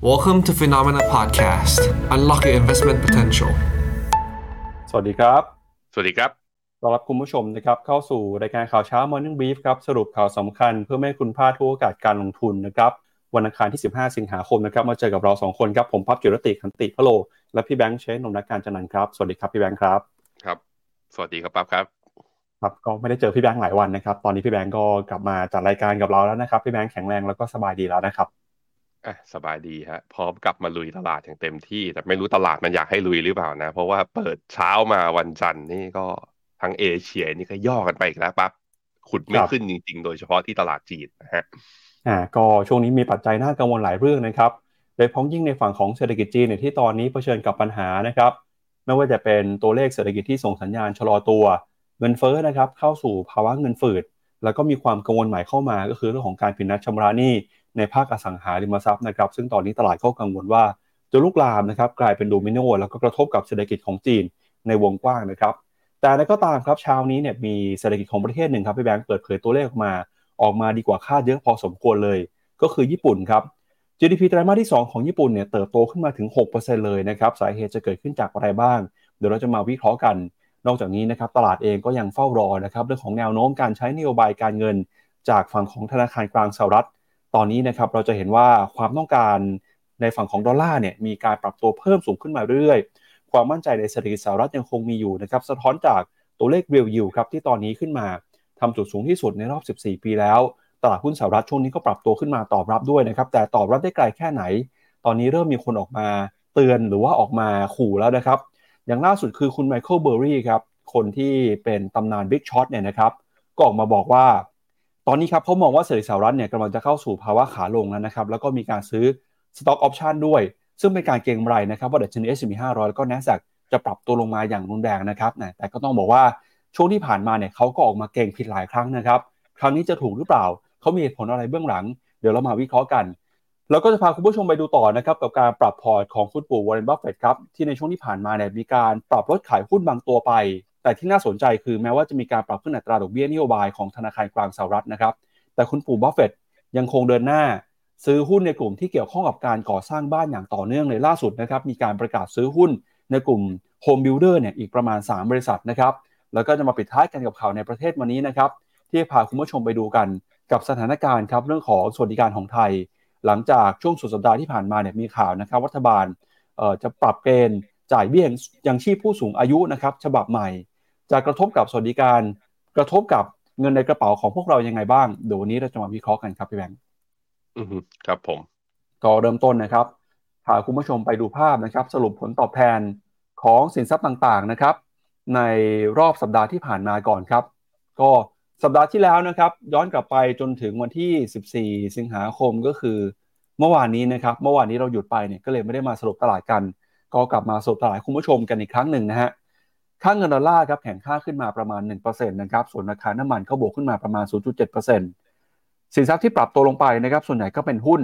Welcome to Phenomena Podcast. Unlock your investment potential. สวัสดีครับ สวัสดีครับ ต้อนรับคุณผู้ชมนะครับเข้าสู่รายการข่าวเช้า Morning Brief ครับ สรุปข่าวสำคัญเพื่อไม่ให้คุณพลาดทุกโอกาสการลงทุนนะครับ วันอังคารที่ 15 สิงหาคมนะครับ มาเจอกับเรา 2 คนครับ ผมพับจิรติขันติพะโล และพี่แบงค์เชนนมนักการจันนันครับ สวัสดีครับพี่แบงค์ครับ ครับ สวัสดีครับปั๊บครับ ครับ ก็ไม่ได้เจอพี่แบงค์หลายวันนะครับ ตอนนี้พี่แบงค์ก็กลับมาจัดรายการกับเราแล้วนะครับ พี่แบงค์แข็งแรงแล้วก็สบายดีแล้วนะครับ อะสบายดีฮะพร้อมกลับมาลุยตลาดอย่างเต็มที่ แต่ไม่รู้ตลาดมันอยากให้ลุยหรือเปล่านะ เพราะว่าเปิดเช้ามาวันจันทร์นี่ก็ทั้งเอเชียนี่ก็ย่อกันไปอีกแล้วปั๊บขุดไม่ขึ้นจริง ๆ โดยเฉพาะที่ตลาดจีนนะฮะอ่าก็ช่วงนี้มีปัจจัยน่ากังวลหลายเรื่องนะครับโดยเฉพ้องยิ่งในฝั่งของเศรษฐกิจจีนเนี่ยที่ตอนนี้เผชิญกับปัญหานะครับไม่ว่าจะเป็นตัวเลขเศรษฐกิจที่ส่งสัญญาณชะลอตัว เงินเฟ้อนะครับเข้าสู่ภาวะเงินฝืด แล้วก็มีความกังวลใหม่เข้ามาก็คือเรื่องของการผิดนัดชำระหนี้ ในภาคอสังหาริมทรัพย์นะครับซึ่งตอนนี้ตลาดก็กังวลว่าจะลุกลามนะครับกลายเป็นโดมิโนแล้วก็กระทบกับเศรษฐกิจของจีนในวงกว้างนะครับ แต่ก็ตามครับเช้านี้เนี่ยมีเศรษฐกิจของประเทศหนึ่งครับพี่แบงค์เปิดเผยตัวเลขออกมาออกมาดีกว่าคาดเยอะพอสมควรเลย ก็คือญี่ปุ่นครับ GDP ไตรมาสที่ 2 ของญี่ปุ่นเนี่ยเติบโตขึ้นมาถึง 6%เลยนะครับสาเหตุจะเกิดขึ้นจากอะไรบ้าง เดี๋ยวเราจะมาวิเคราะห์กัน นอกจากนี้นะครับตลาดเองก็ยังเฝ้ารอนะครับเรื่องของแนวโน้มการใช้นโยบายการเงิน จากฝั่งของธนาคารกลางสหรัฐ ตอนนี้นะครับเราจะเห็นว่าความต้องการในฝั่งของดอลลาร์เนี่ยมีการปรับตัวเพิ่มสูงขึ้นมาเรื่อยๆ ความมั่นใจในเศรษฐกิจสหรัฐยังคงมีอยู่นะครับสะท้อนจากตัวเลข real yield ครับที่ตอนนี้ขึ้นมาทำจุดสูงที่สุดในรอบ 14 ปีแล้ว ตลาดหุ้นสหรัฐช่วงนี้ก็ปรับตัวขึ้นมาตอบรับด้วยนะครับแต่ตอบรับได้ไกลแค่ไหน ตอนนี้เริ่มมีคนออกมาเตือนหรือว่าออกมาขู่แล้วนะครับอย่างล่าสุดคือคุณไมเคิลเบอร์รี่ครับคนที่เป็นตำนาน Big Short เนี่ยนะครับก็ออกมาบอกว่า ตอนนี้ครับเขามองว่าเศรษฐกิจสหรัฐเนี่ยกำลังจะเข้าสู่ภาวะขาลงแล้วนะครับ แล้วก็มีการซื้อ stock option ด้วย ซึ่งเป็นการเก็งกำไรนะครับว่าดัชนี S&P 500 แล้วก็ NASDAQ จะปรับตัวลงมาอย่างรุนแรงนะครับแต่ก็ต้องบอกว่าช่วงที่ผ่านมาเนี่ยเขาก็ออกมาเก็งผิดหลายครั้งนะครับ ครั้งนี้จะถูกหรือเปล่า เขามีเหตุผลอะไรเบื้องหลัง เดี๋ยวเรามาวิเคราะห์กัน แล้วก็จะพาคุณผู้ชมไปดูต่อนะครับกับการปรับพอร์ตของคุณปู่วอร์เรนบัฟเฟตครับที่ในช่วงที่ผ่านมาเนี่ยมีการปรับลดขายหุ้นบางตัวไป แต่ที่น่าสนใจคือแม้ว่าจะมีการปรับขึ้นอัตราดอกเบี้ยนโยบายของธนาคารกลางสหรัฐนะครับ แต่คุณปู่บัฟเฟตยังคงเดินหน้า ซื้อหุ้นในกลุ่มที่เกี่ยวข้องกับการก่อสร้างบ้านอย่างต่อเนื่องเลยล่าสุดนะครับ มีการประกาศซื้อหุ้นในกลุ่ม Home Builder เนี่ยอีกประมาณ 3 บริษัทนะครับ แล้วก็จะมาปิดท้ายกันกับข่าวในประเทศวันนี้นะครับ ที่พาคุณผู้ชมไปดูกันกับสถานการณ์ครับเรื่องของสวัสดิการของไทย หลังจากช่วงสุดสัปดาห์ที่ผ่านมาเนี่ยมีข่าวนะครับรัฐบาลจะปรับเกณฑ์จ่ายเบี้ยยังชีพผู้สูงอายุนะครับฉบับใหม่ จะกระทบกับสวัสดิการ กระทบกับเงินในกระเป๋าของพวกเรายังไงบ้าง เดี๋ยววันนี้เราจะมาวิเคราะห์กันครับพี่แบงค์อือฮึครับผม ก็เริ่มต้นนะครับพาคุณผู้ชมไปดูภาพนะครับ สรุปผลตอบแทนของสินทรัพย์ต่างๆนะครับ ในรอบสัปดาห์ที่ผ่านมาก่อนครับ ก็สัปดาห์ที่แล้วนะครับ ย้อนกลับไปจนถึงวันที่ 14 สิงหาคมก็คือ เมื่อวานนี้นะครับ เมื่อวานนี้เราหยุดไปเนี่ยก็เลยไม่ได้มาสรุปตลาดกัน ก็กลับมาสรุปตลาดให้คุณผู้ชมกันอีกครั้งหนึ่งนะฮะ ค่าเงินดอลลาร์ครับแข็งค่าขึ้นมาประมาณ1%นะครับ ส่วนราคาน้ำมันก็บวกขึ้นมาประมาณ 0.7%สินทรัพย์ที่ปรับตัวลงไปนะครับ ส่วนใหญ่ก็เป็นหุ้น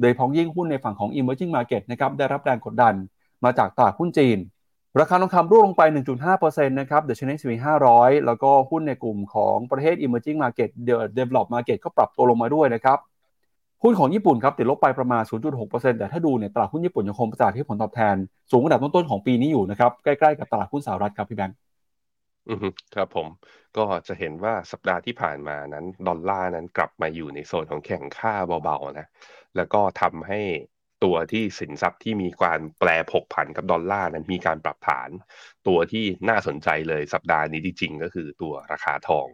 โดยพ้องยิ่งหุ้นในฝั่งของ emerging market นะครับ ได้รับแรงกดดันมาจากตลาดหุ้นจีน ราคาทองคำร่วงลงไป 1.5%นะครับเดชนี S&P 500 แล้วก็หุ้นในกลุ่มของประเทศ emerging market develop market ก็ปรับตัวลงมาด้วยนะครับ หุ้นของญี่ปุ่นครับติดลบไปประมาณ 0.6%แต่ถ้าดูเนี่ยตลาดหุ้นญี่ปุ่นยังคงประกาศที่ผลตอบแทน สูงระดับต้นๆของปีนี้อยู่นะครับ ใกล้ๆกับตลาดหุ้นสหรัฐครับพี่แบงค์อืมครับผมก็จะเห็นว่าสัปดาห์ที่ผ่านมานั้น ดอลลาร์นั้นกลับมาอยู่ในโซนของแข่งค่าเบาๆนะ แล้วก็ทำให้ ตัวที่สินทรัพย์ที่มีการแปรผกผันกับดอลลาร์นั้นมีการปรับฐาน ตัวที่น่าสนใจเลยสัปดาห์นี้จริงๆก็คือตัวราคาทอง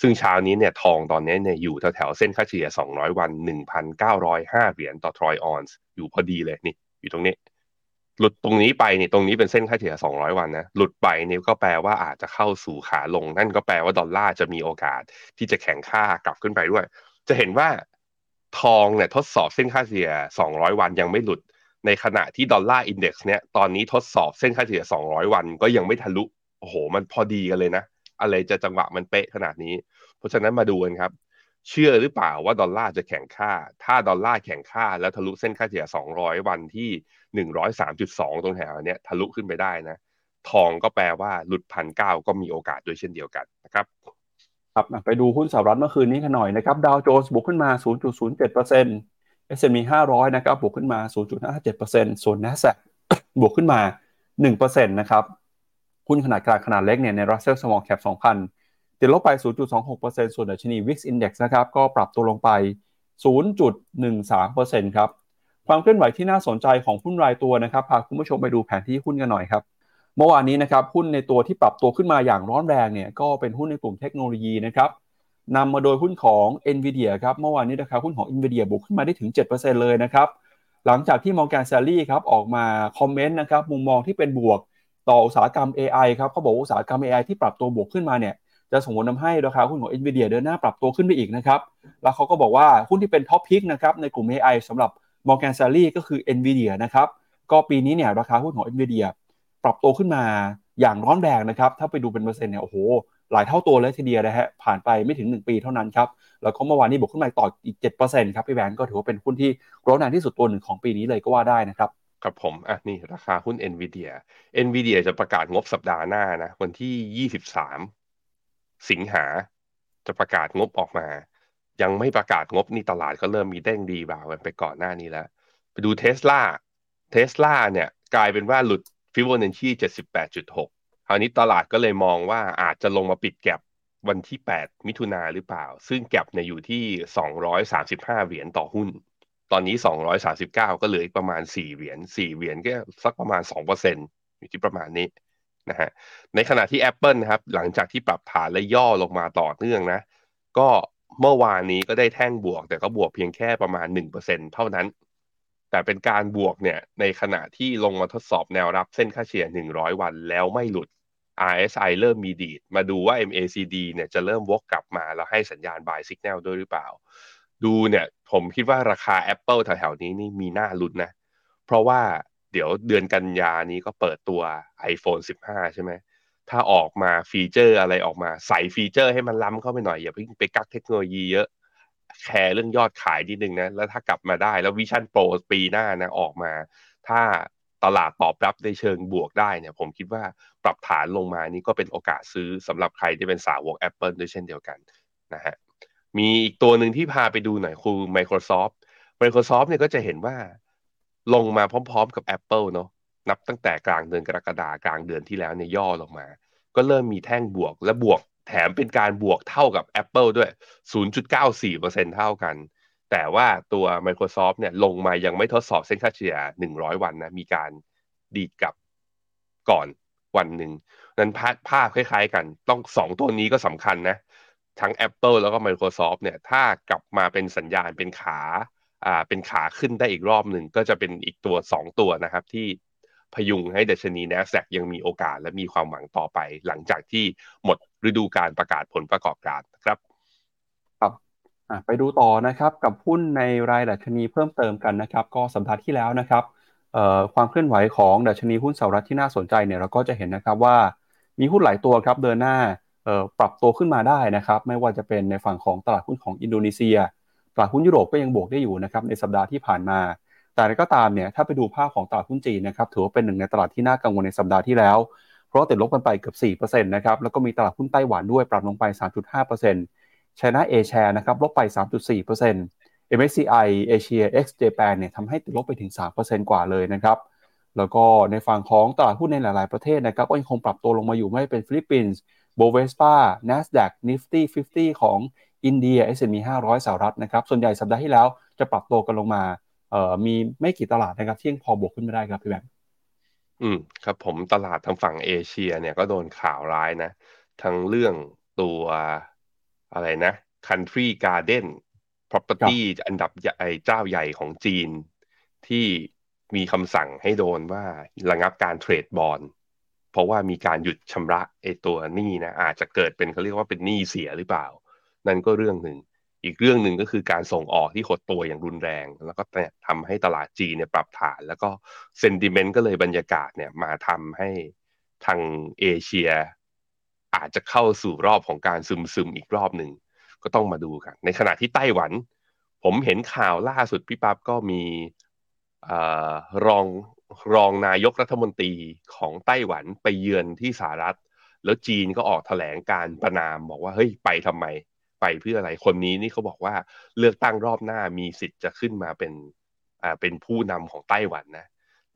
ซึ่งเช้านี้เนี่ยทองตอนนี้เนี่ยอยู่แถวๆเส้นค่าเฉลี่ย 200 วัน 1,905 เหรียญต่อทรอยออนซ์อยู่พอดีเลยนี่ อยู่ตรงนี้ หลุดตรงนี้ไปนี่ตรงนี้เป็นเส้นค่าเฉลี่ย 200 วันนะหลุดไปนี่ก็แปลว่าอาจจะเข้าสู่ขาลง นั่นก็แปลว่าดอลลาร์จะมีโอกาสที่จะแข็งค่ากลับขึ้นไปด้วย จะเห็นว่า ทองเนี่ยทดสอบเส้นค่าเฉลี่ย 200 วันยังไม่หลุด ในขณะที่ดอลลาร์อินเด็กซ์เนี่ยตอนนี้ทดสอบเส้นค่าเฉลี่ย 200 วันก็ยังไม่ทะลุ โอ้โห มันพอดีกันเลยนะ อะไรจะจังหวะมันเป๊ะขนาดนี้ เพราะฉะนั้นมาดูกันครับ เชื่อหรือเปล่าว่าดอลลาร์จะแข็งค่า ถ้าดอลลาร์แข็งค่าแล้วทะลุเส้นค่าเฉลี่ย 200 วันที่ 103.2 ตรงแถวเนี้ยทะลุขึ้นไปได้นะ ทองก็แปลว่าหลุดพันเก้าก็มีโอกาสด้วยเช่นเดียวกันนะครับ ครับไปดูหุ้นสหรัฐเมื่อคืนนี้กันหน่อยนะครับดาวโจนส์บวกขึ้นมา 0.07% S&P 500 นะครับบวกขึ้นมา 0.57%ส่วน NASDAQ บวกขึ้นมา 1%นะครับหุ้นขนาดกลางขนาดเล็กเนี่ยใน Russell Small Cap 2,000 ติดลบไป 0.26%ส่วนดัชนี Wix Index นะครับก็ปรับตัวลงไป 0.13%ครับความเคลื่อนไหวที่น่าสนใจของหุ้นรายตัวนะครับพาคุณผู้ชมไปดูแผนที่หุ้นกันหน่อยครับ เมื่อวานนี้นะครับหุ้นในตัวที่ปรับตัวขึ้นมาอย่างร้อนแรงเนี่ยก็เป็นหุ้นในกลุ่มเทคโนโลยีนะครับนำมาโดยหุ้นของ NVIDIA ครับเมื่อวานนี้ราคาหุ้นของ NVIDIA บวกขึ้นมาได้ถึง 7%เลยนะครับหลังจากที่มองแกนแซลลี่ครับออกมาคอมเมนต์นะครับมุมมองที่เป็นบวกต่ออุตสาหกรรม AI ครับเขาบอกอุตสาหกรรม AI ที่ปรับตัวบวกขึ้นมาเนี่ยจะส่งผลทำให้ราคาหุ้นของ NVIDIA เดินหน้าปรับตัวขึ้นไปอีกนะครับแล้วเขาก็บอกว่าหุ้นที่เป็น top pick นะครับในกลุ่ม AI สำหรับ Morgan Stanley ก็คือ NVIDIA นะครับก็ปีนี้เนี่ยราคาหุ้นของ NVIDIA ปรับตัวขึ้นมาอย่างร้อนแรงนะครับ ถ้าไปดูเป็นเปอร์เซ็นต์เนี่ยโอ้โหหลายเท่าตัวเลยทีเดียวนะฮะผ่านไปไม่ถึง 1 ปีเท่านั้นครับ แล้วก็เมื่อวานนี้บวกขึ้นมาต่ออีก 7%ครับพี่แบงก์ก็ถือว่าเป็นหุ้นที่ร้อนแรงที่สุดตัวหนึ่งของปีนี้เลยก็ว่าได้นะครับครับผมอะนี่ราคาหุ้น NVIDIA NVIDIA จะประกาศงบสัปดาห์หน้านะ วันที่ 23 สิงหาจะประกาศงบออกมา ยังไม่ประกาศงบนี่ตลาดก็เริ่มมีเด้งดีบ่าวกันไปก่อนหน้านี้แล้ว ไปดู Tesla Tesla เนี่ยกลายเป็นว่าหลุด ฟิโบนัชชี78.6 คราวนี้ตลาดก็เลยมองว่าอาจจะลงมาปิด gap วันที่ 8 มิถุนาหรือเปล่า ซึ่ง gap เนี่ยอยู่ที่ 235 เหรียญต่อหุ้น ตอนนี้ 239 ก็เหลืออีกประมาณ 4 เหรียญ 4 เหรียญก็สักประมาณ 2%อยู่ที่ประมาณนี้นะฮะ ในขณะที่ Apple นะครับ หลังจากที่ปรับฐานและย่อลงมาต่อเนื่องนะ ก็เมื่อวานนี้ก็ได้แท่งบวก แต่ก็บวกเพียงแค่ประมาณ 1%เท่านั้น แต่เป็นการบวกเนี่ยในขณะที่ลงมาทดสอบแนวรับเส้นค่าเฉลี่ย 100 วันแล้วไม่หลุด RSI เริ่มมีดีด มาดูว่า MACD เนี่ยจะเริ่มวกกลับมาแล้วให้สัญญาณ buy signal ด้วยหรือเปล่า ดูเนี่ยผมคิดว่าราคา Apple แถวๆนี้นี่มีหน้าลุ้นนะ เพราะว่าเดี๋ยวเดือนกันยานี้ก็เปิดตัว iPhone 15 ใช่ไหม ถ้าออกมาฟีเจอร์อะไรออกมาใส่ฟีเจอร์ให้มันล้ำเข้าไปหน่อย อย่าเพิ่งไปกักเทคโนโลยีเยอะ แคร์เรื่องยอดขายนิดนึงนะ แล้วถ้ากลับมาได้แล้ว Vision Pro ปีหน้านะออกมา ถ้าตลาดตอบรับในเชิงบวกได้เนี่ย ผมคิดว่าปรับฐานลงมานี่ก็เป็นโอกาสซื้อสำหรับใครที่เป็นสาวก Apple ด้วยเช่นเดียวกันนะฮะมีอีกตัวหนึ่งที่พาไปดูหน่อยคือ Microsoft Microsoft เนี่ยก็จะเห็นว่าลงมาพร้อมๆกับ Apple เนาะนับตั้งแต่กลางเดือนกรกฎากลางเดือนที่แล้วเนี่ยย่อลงมา ก็เริ่มมีแท่งบวกและบวก แถมเป็นการบวกเท่ากับ Apple ด้วย 0.94%เท่ากัน แต่ว่าตัว Microsoft เนี่ยลงมายังไม่ทดสอบเส้นค่าเฉลี่ย 100 วันนะ มีการดีดกลับก่อนวันหนึ่งนั้นภาพคล้ายๆกัน ต้องสองตัวนี้ก็สำคัญนะ ทั้ง Apple แล้วก็ Microsoft เนี่ย ถ้ากลับมาเป็นสัญญาณเป็นขาอ่าเป็นขาขึ้นได้อีกรอบหนึ่งก็จะเป็นอีกตัวสองตัวนะครับที่พยุงให้ดัชนี NASDAQ ยังมีโอกาสและมีความหวังต่อไป หลังจากที่หมด ฤดูการประกาศผลประกอบการนะครับครับไปดูต่อนะครับกับหุ้นในรายดัชนีเพิ่มเติมกันนะครับ ก็สัปดาห์ที่แล้วนะครับความเคลื่อนไหวของดัชนีหุ้นสหรัฐที่น่าสนใจเนี่ยเราก็จะเห็นนะครับว่ามีหุ้นหลายตัวครับเดินหน้าปรับตัวขึ้นมาได้นะครับไม่ว่าจะเป็นในฝั่งของตลาดหุ้นของอินโดนีเซีย ตลาดหุ้นยุโรปก็ยังบวกได้อยู่นะครับในสัปดาห์ที่ผ่านมา แต่ก็ตามเนี่ยถ้าไปดูภาพของตลาดหุ้นจีนนะครับถือว่าเป็นหนึ่งในตลาดที่น่ากังวลในสัปดาห์ที่แล้ว เพราะติดลบกันไปเกือบ4%นะครับแล้วก็มีตลาดหุ้นไต้หวันด้วยปรับลงไป 3.5% China A share นะครับลบไป 3.4% MSCI Asia X Japan เนี่ยทำให้ติดลบไปถึง 3%กว่าเลยนะครับแล้วก็ในฝั่งของตลาดหุ้นในหลาย ๆ ประเทศนะครับก็ยังคงปรับตัวลงมาอยู่ไม่เป็นฟิลิปปินส์โบเวสปา NASDAQ Nifty 50 ของอินเดีย S&P 500สหรัฐนะครับส่วนใหญ่สัปดาห์ที่แล้วจะปรับตัวกันลงมาเอ่อมีไม่กี่ตลาดนะครับที่ยังพอบวกขึ้นไม่ได้ครับพี่แบงค์ อืมครับผมตลาดทางฝั่งเอเชียเนี่ยก็โดนข่าวร้ายนะ ทั้งเรื่องตัวอะไรนะ Country Garden Property อันดับใหญ่เจ้าใหญ่ของจีน ที่มีคำสั่งให้โดนว่าระงับการเทรดบอลเพราะว่ามีการหยุดชำระไอตัวหนี้นะอาจจะเกิดเป็นเขาเรียกว่าเป็นหนี้เสียหรือเปล่า นั่นก็เรื่องหนึ่ง อีกเรื่องหนึ่งก็คือการส่งออกที่หดตัวอย่างรุนแรง แล้วก็ทำให้ตลาดจีนเนี่ยปรับฐาน แล้วก็เซนติเมนต์ก็เลยบรรยากาศเนี่ยมาทำให้ทางเอเชีย อาจจะเข้าสู่รอบของการซึมซึมอีกรอบหนึ่งก็ต้องมาดูกัน ในขณะที่ไต้หวัน ผมเห็นข่าวล่าสุดพี่ปั๊บก็มีรองรองนายกรัฐมนตรีของไต้หวันไปเยือนที่สหรัฐ แล้วจีนก็ออกแถลงการประนามบอกว่าเฮ้ยไปทำไม ไปเพื่ออะไรคนนี้นี่เขาบอกว่าเลือกตั้งรอบหน้ามีสิทธิ์จะขึ้นมาเป็นอ่าเป็นผู้นำของไต้หวันนะ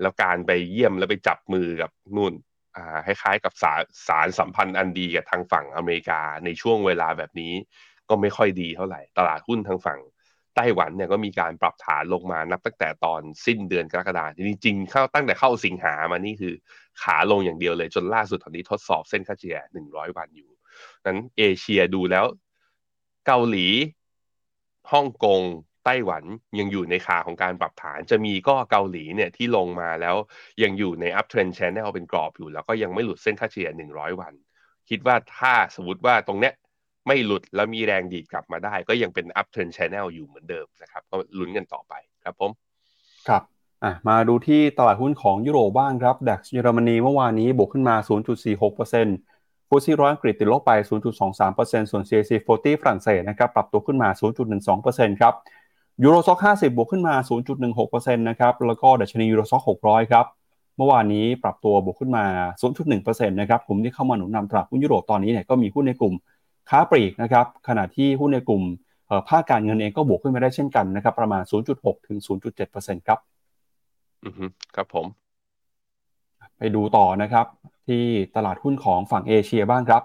แล้วการไปเยี่ยมแล้วไปจับมือกับนู่นอ่าคล้ายๆกับสารสารสัมพันธ์อันดีกับทางฝั่งอเมริกาในช่วงเวลาแบบนี้ ก็ไม่ค่อยดีเท่าไหร่ ตลาดหุ้นทางฝั่งไต้หวันเนี่ยก็มีการปรับฐานลงมานับตั้งแต่ตอนสิ้นเดือนกรกฎาคมจริงๆเข้าตั้งแต่เข้าสิงหามานี่คือขาลงอย่างเดียวเลยจนล่าสุดตอนนี้ทดสอบเส้นค่าเฉลี่ย100 วันอยู่นั้นเอเชียดูแล้ว เกาหลีฮ่องกงไต้หวันยังอยู่ในขาของการปรับฐาน จะมีก็เกาหลีเนี่ยที่ลงมาแล้วยังอยู่ใน uptrend channel เป็นกรอบอยู่ แล้วก็ยังไม่หลุดเส้นค่าเฉลี่ย 100 วัน คิดว่าถ้าสมมติว่าตรงเนี้ยไม่หลุดแล้วมีแรงดีดกลับมาได้ ก็ยังเป็น uptrend channel อยู่เหมือนเดิมนะครับ ก็ลุ้นกันต่อไปครับผม ครับอะมาดูที่ตลาดหุ้นของยุโรปบ้างครับดัคเยอรมนีเมื่อวานนี้บวกขึ้นมา 0.46% ฟุตซี่ร้อยอังกฤษติดลบไป 0.23%ส่วน CAC 40 ฝรั่งเศสนะครับปรับตัวขึ้นมา 0.12%ครับยูโรซ็อก50 บวกขึ้นมา 0.16%นะครับแล้วก็ดัชนียูโรซ็อก600 ครับเมื่อวานนี้ปรับตัวบวกขึ้นมา 0.1%นะครับกลุ่มที่เข้ามาหนุนนำตลาดหุ้นยุโรปตอนนี้เนี่ยก็มีหุ้นในกลุ่มค้าปลีกนะครับขณะที่หุ้นในกลุ่มภาคการเงินเองก็บวกขึ้นมาได้เช่นกันนะครับประมาณ 0.6 ถึง 0.7%ครับอือครับผม ไปดูต่อนะครับ ที่ตลาดหุ้นของฝั่งเอเชียบ้างครับ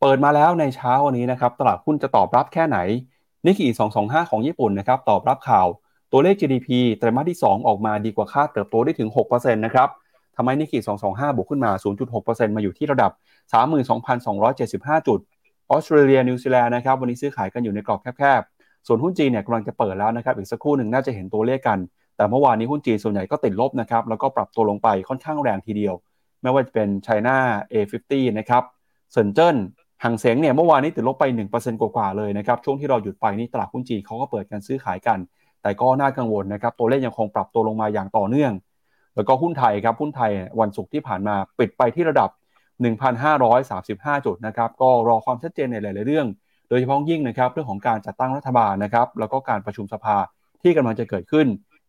เปิดมาแล้วในเช้าวันนี้นะครับ ตลาดหุ้นจะตอบรับแค่ไหนนิกเกิ225 ของญี่ปุ่นนะครับตอบรับข่าวตัวเลข GDP ไตรมาสที่ 2 ออกมาดีกว่าคาดเติบโตได้ถึง6%นะครับทำให้นิกเกิ225 บวกขึ้นมา 0.6%มาอยู่ที่ระดับ 32,275 จุดออสเตรเลียนิวซีแลนด์นะครับวันนี้ซื้อขายกันอยู่ในกรอบแคบๆส่วนหุ้นจีนเนี่ยกำลังจะเปิดแล้วนะครับอีกสักครู่หนึ่งน่าจะเห็นตัวเลขกัน แต่เมื่อวานนี้หุ้นจีนส่วนใหญ่ก็ติดลบนะครับ แล้วก็ปรับตัวลงไปค่อนข้างแรงทีเดียว ไม่ว่าจะเป็น China A50 นะครับเซินเจิ้นหางเสงเนี่ยเมื่อวานนี้ติดลบไป 1%กว่าๆเลยนะครับ ช่วงที่เราหยุดไปนี่ตลาดหุ้นจีนเขาก็เปิดการซื้อขายกัน แต่ก็น่ากังวลนะครับ ตัวเลขยังคงปรับตัวลงมาอย่างต่อเนื่อง แล้วก็หุ้นไทยครับ หุ้นไทยวันศุกร์ที่ผ่านมาปิดไปที่ระดับ 1,535 จุดนะครับ ก็รอความชัดเจนในหลาย ๆ เรื่อง โดยเฉพาะยิ่งนะครับเรื่องของการจัดตั้งรัฐบาลนะครับ แล้วก็การประชุมสภาที่กำลังจะเกิดขึ้น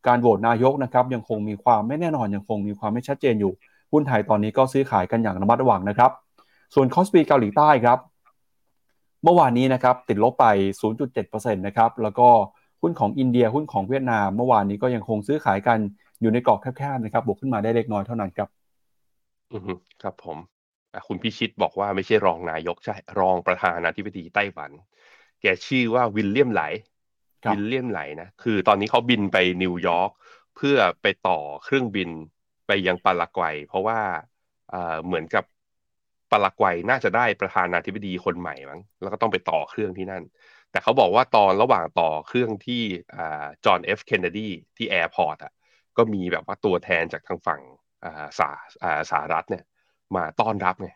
การโหวตนายกนะครับยังคงมีความไม่แน่นอนยังคงมีความไม่ชัดเจนอยู่หุ้นไทยตอนนี้ก็ซื้อขายกันอย่างระมัดระวังนะครับ ส่วน KOSPI เกาหลีใต้ครับ เมื่อวานนี้นะครับติดลบไป 0.7%นะครับแล้วก็หุ้นของอินเดียหุ้นของเวียดนาม เมื่อวานนี้ก็ยังคงซื้อขายกันอยู่ในกรอบแคบๆนะครับบวกขึ้นมาได้เล็กน้อยเท่านั้นครับ อือฮึครับผมคุณพิชิตบอกว่าไม่ใช่รองนายกใช่รองประธานาธิบดีไต้หวัน แกชื่อว่าวิลเลียมไหล วิลเลียมไหลนะคือตอนนี้เขาบินไปนิวยอร์กเพื่อไปต่อเครื่องบินไปยังปารากวัย เพราะว่าเหมือนกับปารากวัยน่าจะได้ประธานาธิบดีคนใหม่มั้งแล้วก็ต้องไปต่อเครื่องที่นั่น แต่เขาบอกว่าตอนระหว่างต่อเครื่องที่ John F. Kennedy ที่ airport อะก็มีแบบว่าตัวแทนจากทางฝั่งอ่าสาาสหรัฐเนี่ย มาต้อนรับไง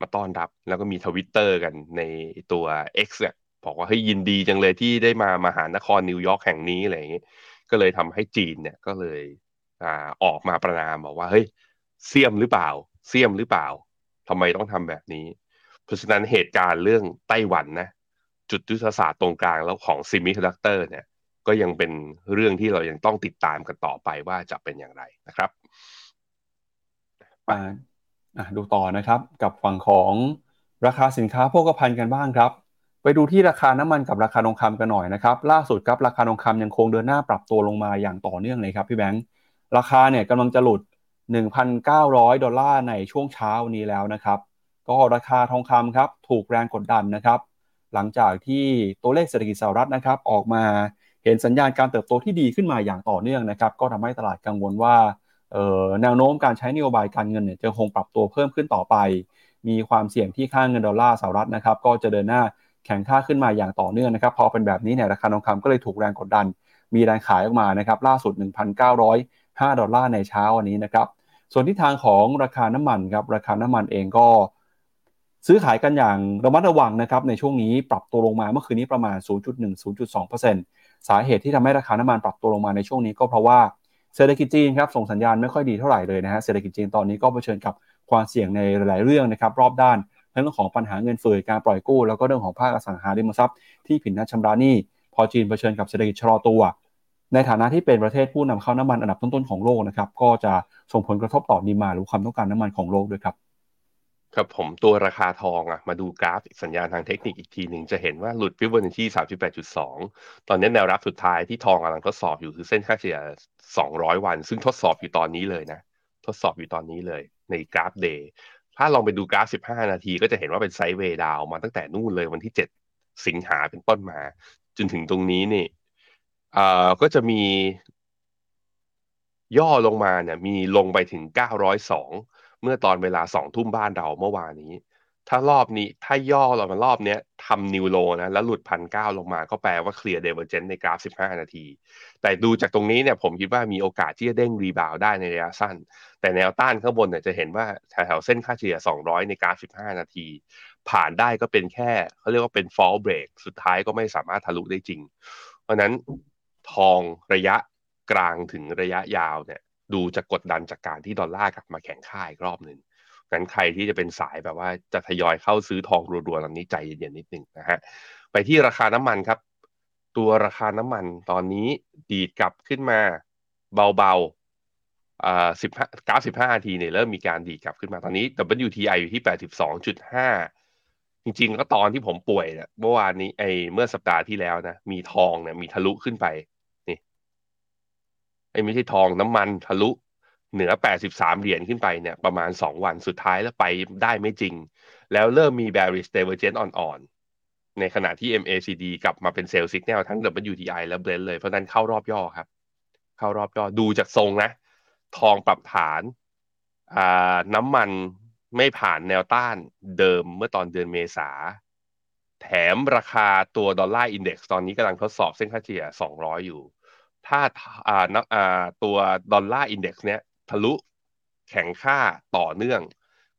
มาต้อนรับ แล้วก็มีทวิตเตอร์กันในตัว X เนี่ย บอกว่าเฮ้ยยินดีจังเลยที่ได้มามหานครนิวยอร์กแห่งนี้อะไรอย่างงี้ก็เลยทำให้จีนเนี่ยก็เลยอ่าออกมาประนามบอกว่าเฮ้ยเสี้ยมหรือเปล่า เสี้ยมหรือเปล่าทำไมต้องทำแบบนี้ เพราะฉะนั้นเหตุการณ์เรื่องไต้หวันนะจุดยุทธศาสตร์ตรงกลางแล้วของ semiconductor เนี่ยก็ยังเป็นเรื่องที่เรายังต้องติดตามกันต่อไปว่าจะเป็นอย่างไรนะครับอ่าดูต่อนะครับกับฝั่งของราคาสินค้าโภคภัณฑ์กันบ้างครับ ไปดูที่ราคาน้ำมันกับราคาทองคำกันหน่อยนะครับล่าสุดครับราคาทองคำยังคงเดินหน้าปรับตัวลงมาอย่างต่อเนื่องเลยครับพี่แบงค์ราคาเนี่ยกำลังจะหลุด 1,900 ดอลลาร์ในช่วงเช้านี้แล้วนะครับก็ราคาทองคำครับถูกแรงกดดันนะครับ หลังจากที่ตัวเลขเศรษฐกิจสหรัฐนะครับออกมาเห็นสัญญาณการเติบโตที่ดีขึ้นมาอย่างต่อเนื่องนะครับ ก็ทำให้ตลาดกังวลว่าแนวโน้มการใช้นโยบายการเงินเนี่ยจะคงปรับตัวเพิ่มขึ้นต่อไป มีความเสี่ยงที่ค่าเงินดอลลาร์สหรัฐนะครับ ก็จะเดินหน้า แข็งค่าขึ้นมาอย่างต่อเนื่องนะครับ พอเป็นแบบนี้เนี่ยราคาทองคำก็เลยถูกแรงกดดัน มีแรงขายออกมานะครับล่าสุด 1,905 ดอลลาร์ในเช้าวันนี้นะครับ ส่วนที่ทางของราคาน้ำมันครับราคาน้ำมันเองก็ ซื้อขายกันอย่างระมัดระวังนะครับในช่วงนี้ปรับตัวลงมาเมื่อคืนนี้ประมาณ 0.1-0.2%สาเหตุที่ทำให้ราคาน้ำมันปรับตัวลงมาในช่วงนี้ก็เพราะว่าเศรษฐกิจจีนครับส่งสัญญาณไม่ค่อยดีเท่าไหร่เลยนะฮะเศรษฐกิจจีนตอนนี้ก็เผชิญกับความเสี่ยงในหลาย ๆ เรื่องนะครับรอบด้าน เรื่องของปัญหาเงินเฟ้อการปล่อยกู้ แล้วก็เรื่องของภาคอสังหาริมทรัพย์ที่ผิดนัดชำระหนี้พอจีนเผชิญกับเศรษฐกิจชะลอตัว ในฐานะที่เป็นประเทศผู้นำเข้าน้ำมันอันดับต้นๆของโลกนะครับก็จะส่งผลกระทบต่อดีมาหรือความต้องการน้ำมันของโลกด้วยครับครับผมตัวราคาทองอะมาดูกราฟสัญญาณทางเทคนิคอีกทีหนึ่งจะเห็นว่าหลุดฟิบอนัชชี38.2ตอนนี้แนวรับสุดท้ายที่ทองกำลังทดสอบอยู่คือเส้นค่าเฉลี่ย200วัน ซึ่งทดสอบอยู่ตอนนี้เลยนะ ทดสอบอยู่ตอนนี้เลยในกราฟเดย์ ถ้าลองไปดูกราฟ 15 นาที ก็จะเห็นว่าเป็นไซด์เวย์ดาวมาตั้งแต่นู่นเลยวันที่ 7 สิงหาเป็นต้นมา จนถึงตรงนี้นี่เอ่อก็จะมี ย่อลงมาเนี่ย มีลงไปถึง 902 เมื่อตอนเวลา 2 ทุ่มบ้านเราเมื่อวานนี้ ถ้ารอบนี้ถ้าย่อลงมารอบเนี้ยทำ new low นะ แล้วหลุดพันเก้าลงมาก็แปลว่าเคลียร์ divergence ในกราฟ 15 นาที แต่ดูจากตรงนี้เนี่ยผมคิดว่ามีโอกาสที่จะเด้ง rebound ได้ในระยะสั้น แต่แนวต้านข้างบนเนี่ยจะเห็นว่าแถวเส้นค่าเฉลี่ย 200 ในกราฟ 15 นาที ผ่านได้ก็เป็นแค่เขาเรียกว่าเป็น false break สุดท้ายก็ไม่สามารถทะลุได้จริง เพราะนั้นทองระยะกลางถึงระยะยาวเนี่ยดูจะกดดันจากการที่ดอลลาร์กลับมาแข็งค่าอีกรอบหนึ่ง งั้นใครที่จะเป็นสายแบบว่าจะทยอยเข้าซื้อทองรัวๆลำนี้ใจเย็นๆนิดหนึ่งนะฮะไปที่ราคาน้ำมันครับ ตัวราคาน้ำมันตอนนี้ดีดกลับขึ้นมาเบาๆอ่าสิบห้ากราฟสิบห้านาทีเนี่ยเริ่มมีการดีดกลับขึ้นมาตอนนี้ WTI อยู่ที่แปดสิบสองจุดห้าจริงๆก็ตอนที่ผมป่วยเนี่ยเมื่อวานนี้ไอเมื่อสัปดาห์ที่แล้วนะมีทองเนี่ยมีทะลุขึ้นไปไอ้ไม่ใช่ทองน้ำมันทะลุ เหนือ 83 เหรียญขึ้นไปเนี่ยประมาณ 2 วันสุดท้ายแล้วไปได้ไม่จริง แล้วเริ่มมี bearish divergence อ่อนๆ ในขณะที่ MACD กลับมาเป็นเซลล์สิกแนลทั้ง WTI และ Brent เลย เพราะนั้นเข้ารอบย่อครับ เข้ารอบย่อดูจากทรงนะ ทองปรับฐาน น้ำมันไม่ผ่านแนวต้านเดิมเมื่อตอนเดือนเมษา แถมราคาตัว Dollar Index ตอนนี้กำลังทดสอบเส้นค่าเฉลี่ย 200 อยู่ ถ้าอ่าอ่าตัว Dollar Index เนี้ย ทะลุแข็งค่าต่อเนื่อง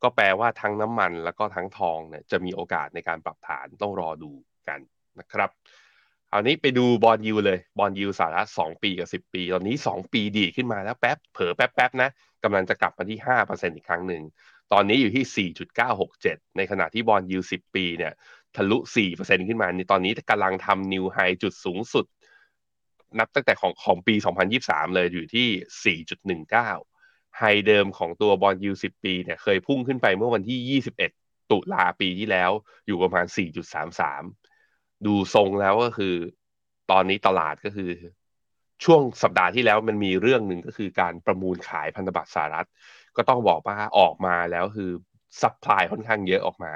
ก็แปลว่าทั้งน้ำมันแล้วก็ทั้งทองเนี่ยจะมีโอกาสในการปรับฐานต้องรอดูกันนะครับคราวนี้ไปดู bond yield เลย bond yield สหรัฐ2ปีกับ 10 ปี ตอนนี้ 2 ปีดีดขึ้นมาแล้วแป๊บเผลอแป๊บแป๊บนะกำลังจะกลับมาที่ 5%อีกครั้งหนึ่ง ตอนนี้อยู่ที่ 4.967 ในขณะที่บอลยู10 ปีเนี่ยทะลุ 4%ขึ้นมาในตอนนี้กำลังทำนิวไฮจุดสูงสุด นับตั้งแต่ของของปี 2023 เลยอยู่ที่ 4.19 ไฮเดิมของตัวบอลยู10ปีเนี่ยเคยพุ่งขึ้นไปเมื่อวันที่ 21 ตุลาปีที่แล้วอยู่ประมาณ 4.33 ดูทรงแล้วก็คือ ตอนนี้ตลาดก็คือ ช่วงสัปดาห์ที่แล้วมันมีเรื่องหนึ่งก็คือการประมูลขายพันธบัตรสหรัฐ ก็ต้องบอกว่าออกมาแล้วคือ supply ค่อนข้างเยอะออกมา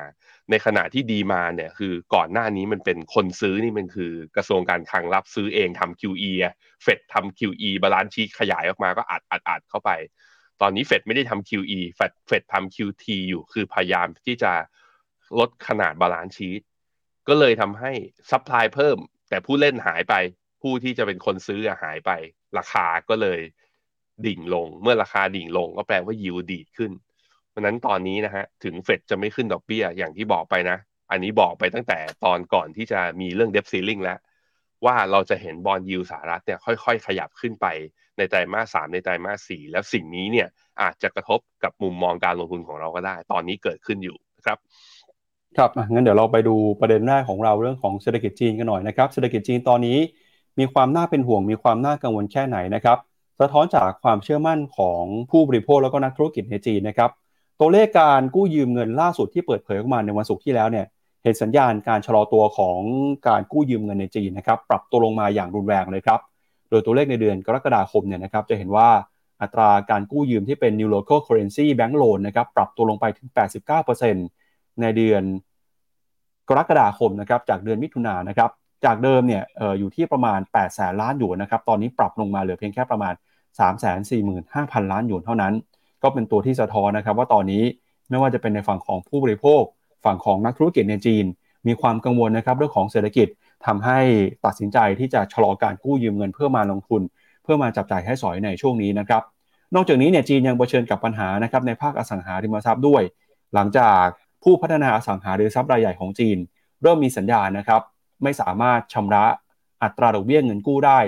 ในขณะที่ demand เนี่ยคือก่อนหน้านี้มันเป็นคนซื้อนี่มันคือกระทรวงการคลังรับซื้อเองทำ QE เฟดทำ QE balance sheet ขยายออกมาก็อัดอัดอัดเข้าไป ตอนนี้เฟดไม่ได้ทำ QE เฟดเฟดทำ QT อยู่คือพยายามที่จะลดขนาด balance sheet ก็เลยทำให้ supply เพิ่ม แต่ผู้เล่นหายไป ผู้ที่จะเป็นคนซื้อหายไป ราคาก็เลยดิ่งลง เมื่อราคาดิ่งลงก็แปลว่ายิวดีดขึ้น เพราะนั้นตอนนี้นะฮะถึงเฟดจะไม่ขึ้นดอกเบี้ยอย่างที่บอกไปนะ อันนี้บอกไปตั้งแต่ตอนก่อนที่จะมีเรื่อง debt ceiling แล้วว่าเราจะเห็น bond yield สหรัฐเนี่ยค่อย ๆ ขยับขึ้นไป ในไตรมาสสามในไตรมาสสี่แล้วสิ่งนี้เนี่ยอาจจะกระทบกับมุมมองการลงทุนของเราก็ได้ ตอนนี้เกิดขึ้นอยู่นะครับครับงั้นเดี๋ยวเราไปดูประเด็นแรกของเราเรื่องของเศรษฐกิจจีนกันหน่อยนะครับเศรษฐกิจจีนตอนนี้มีความน่าเป็นห่วงมีความน่ากังวลแค่ไหนนะครับสะท้อนจากความเชื่อมั่นของผู้บริโภคแล้วก็นักธุรกิจในจีนนะครับตัวเลขการกู้ยืมเงินล่าสุดที่เปิดเผยออกมาในวันศุกร์ที่แล้วเนี่ยเห็นสัญญาณการชะลอตัวของการกู้ยืมเงินในจีนนะครับปรับตัวลงมาอย่างรุนแรงเลยครับ โดยตัวเลขในเดือนกรกฎาคมเนี่ยนะครับจะเห็นว่าอัตราการกู้ยืมที่เป็น new local currency bank loan นะครับปรับตัวลงไปถึง 89%ในเดือนกรกฎาคมนะครับจากเดือนมิถุนายนนะครับจากเดิมเนี่ยอออยู่ที่ประมาณ 8 แสนล้านหยวนนะครับตอนนี้ปรับลงมาเหลือเพียงแค่ประมาณ 3 4 5 0 0 0 ล้านหยวนเท่านั้น ก็เป็นตัวที่สะท้อนนะครับว่าตอนนี้ไม่ว่าจะเป็นในฝั่งของผู้บริโภค ฝั่งของนักธุรกิจในจีน มีความกังวลนะครับเรื่องของเศรษฐกิจ ทำให้ตัดสินใจที่จะชะลอการกู้ยืมเงินเพื่อมาลงทุน เพื่อมาจับจ่ายให้สอยในช่วงนี้นะครับ นอกจากนี้เนี่ยจีนยังเผชิญกับปัญหานะครับในภาคอสังหาริมทรัพย์ด้วย หลังจากผู้พัฒนาอสังหาริมทรัพย์รายใหญ่ของจีน เริ่มมีสัญญาณนะครับไม่สามารถชำระอัตราดอกเบี้ยเงินกู้ได้